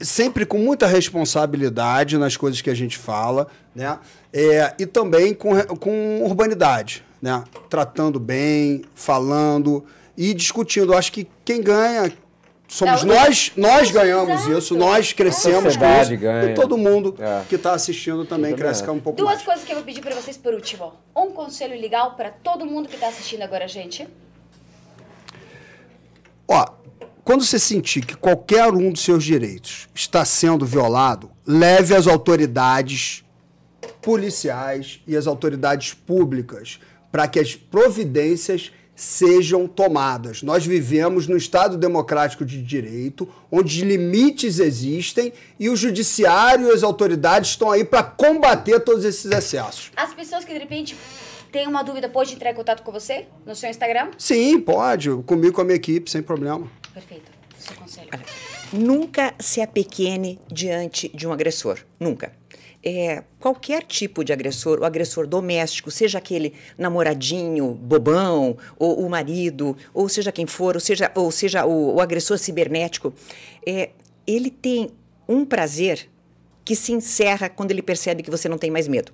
sempre com muita responsabilidade nas coisas que a gente fala, né? É, e também com, com urbanidade, né? Tratando bem, falando e discutindo. Eu acho que quem ganha somos Não, nós, nós ganhamos Exato. isso, nós crescemos com isso. ganha. E todo mundo É. que está assistindo também cresce acho. um pouco Duas mais. coisas que eu vou pedir pra vocês por último. Um conselho legal pra todo mundo que tá assistindo agora, gente. Ó, quando você sentir que qualquer um dos seus direitos está sendo violado, leve as autoridades policiais e as autoridades públicas para que as providências sejam tomadas. Nós vivemos no Estado democrático de direito, onde limites existem e o judiciário e as autoridades estão aí para combater todos esses excessos. As pessoas que de repente têm uma dúvida, pode entrar em contato com você no seu Instagram? Sim, pode, comigo com a minha equipe, sem problema. Perfeito. Seu conselho. Nunca se apequene diante de um agressor. Nunca. É, qualquer tipo de agressor, o agressor doméstico, seja aquele namoradinho, bobão, ou o marido, ou seja quem for, ou seja, ou seja o, o agressor cibernético, é, ele tem um prazer que se encerra quando ele percebe que você não tem mais medo.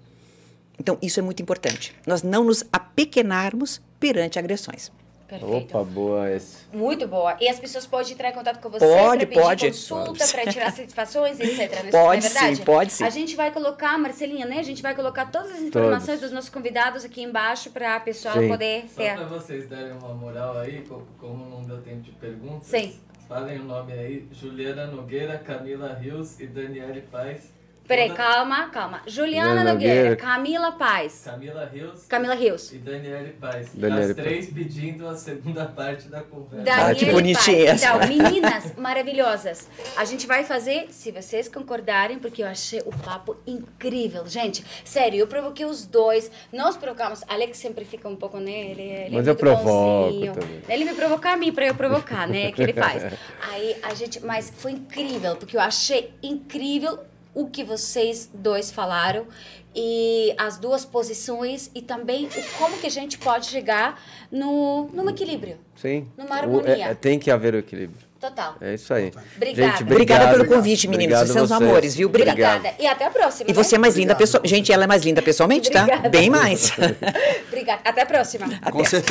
Então, isso é muito importante. Nós não nos apequenarmos perante agressões. Perfeito. Opa, boa esse. Muito boa. E as pessoas podem entrar em contato com você Pode, pra pedir pode. consulta, para tirar satisfações, etc. Não é Pode verdade? sim, pode sim. A gente vai colocar, Marcelinha, né? A gente vai colocar todas as informações dos nossos convidados aqui embaixo para a pessoa Sim. poder Só ter. pra vocês darem uma moral aí, co- como não deu tempo de perguntas. Sim. Falem o nome aí: Juliana Nogueira, Camila Rios e Daniele Paz. Peraí, Toda- calma, calma. Juliana Nogueira. Camila Paz, Camila Rios Camila Rios. e Daniele Paz. Daniele As três pedindo a segunda parte da conversa. Daniele Ah, que Paz. bonitinhas. Então, meninas maravilhosas, a gente vai fazer, se vocês concordarem, porque eu achei o papo incrível. Gente, sério, eu provoquei os dois, nós provocamos. Alex sempre fica um pouco, né? Ele, é Mas eu muito provoco. Ele me provoca a mim pra eu provocar, né? Que ele faz. Aí a gente, mas foi incrível, porque eu achei incrível o que vocês dois falaram e as duas posições e também o como que a gente pode chegar no, num equilíbrio. Sim. Numa O- harmonia. é- é- tem que haver o equilíbrio. Total. É isso aí. Obrigada. Gente, Obrigada pelo obrigado. convite, meninos. Obrigado Vocês são os amores, viu? Obrigada. Obrigada. E até a próxima. E você é né? mais linda Obrigado. pessoalmente. Gente, ela é mais linda pessoalmente, tá? Bem mais. Obrigada. Até a próxima. Com certeza.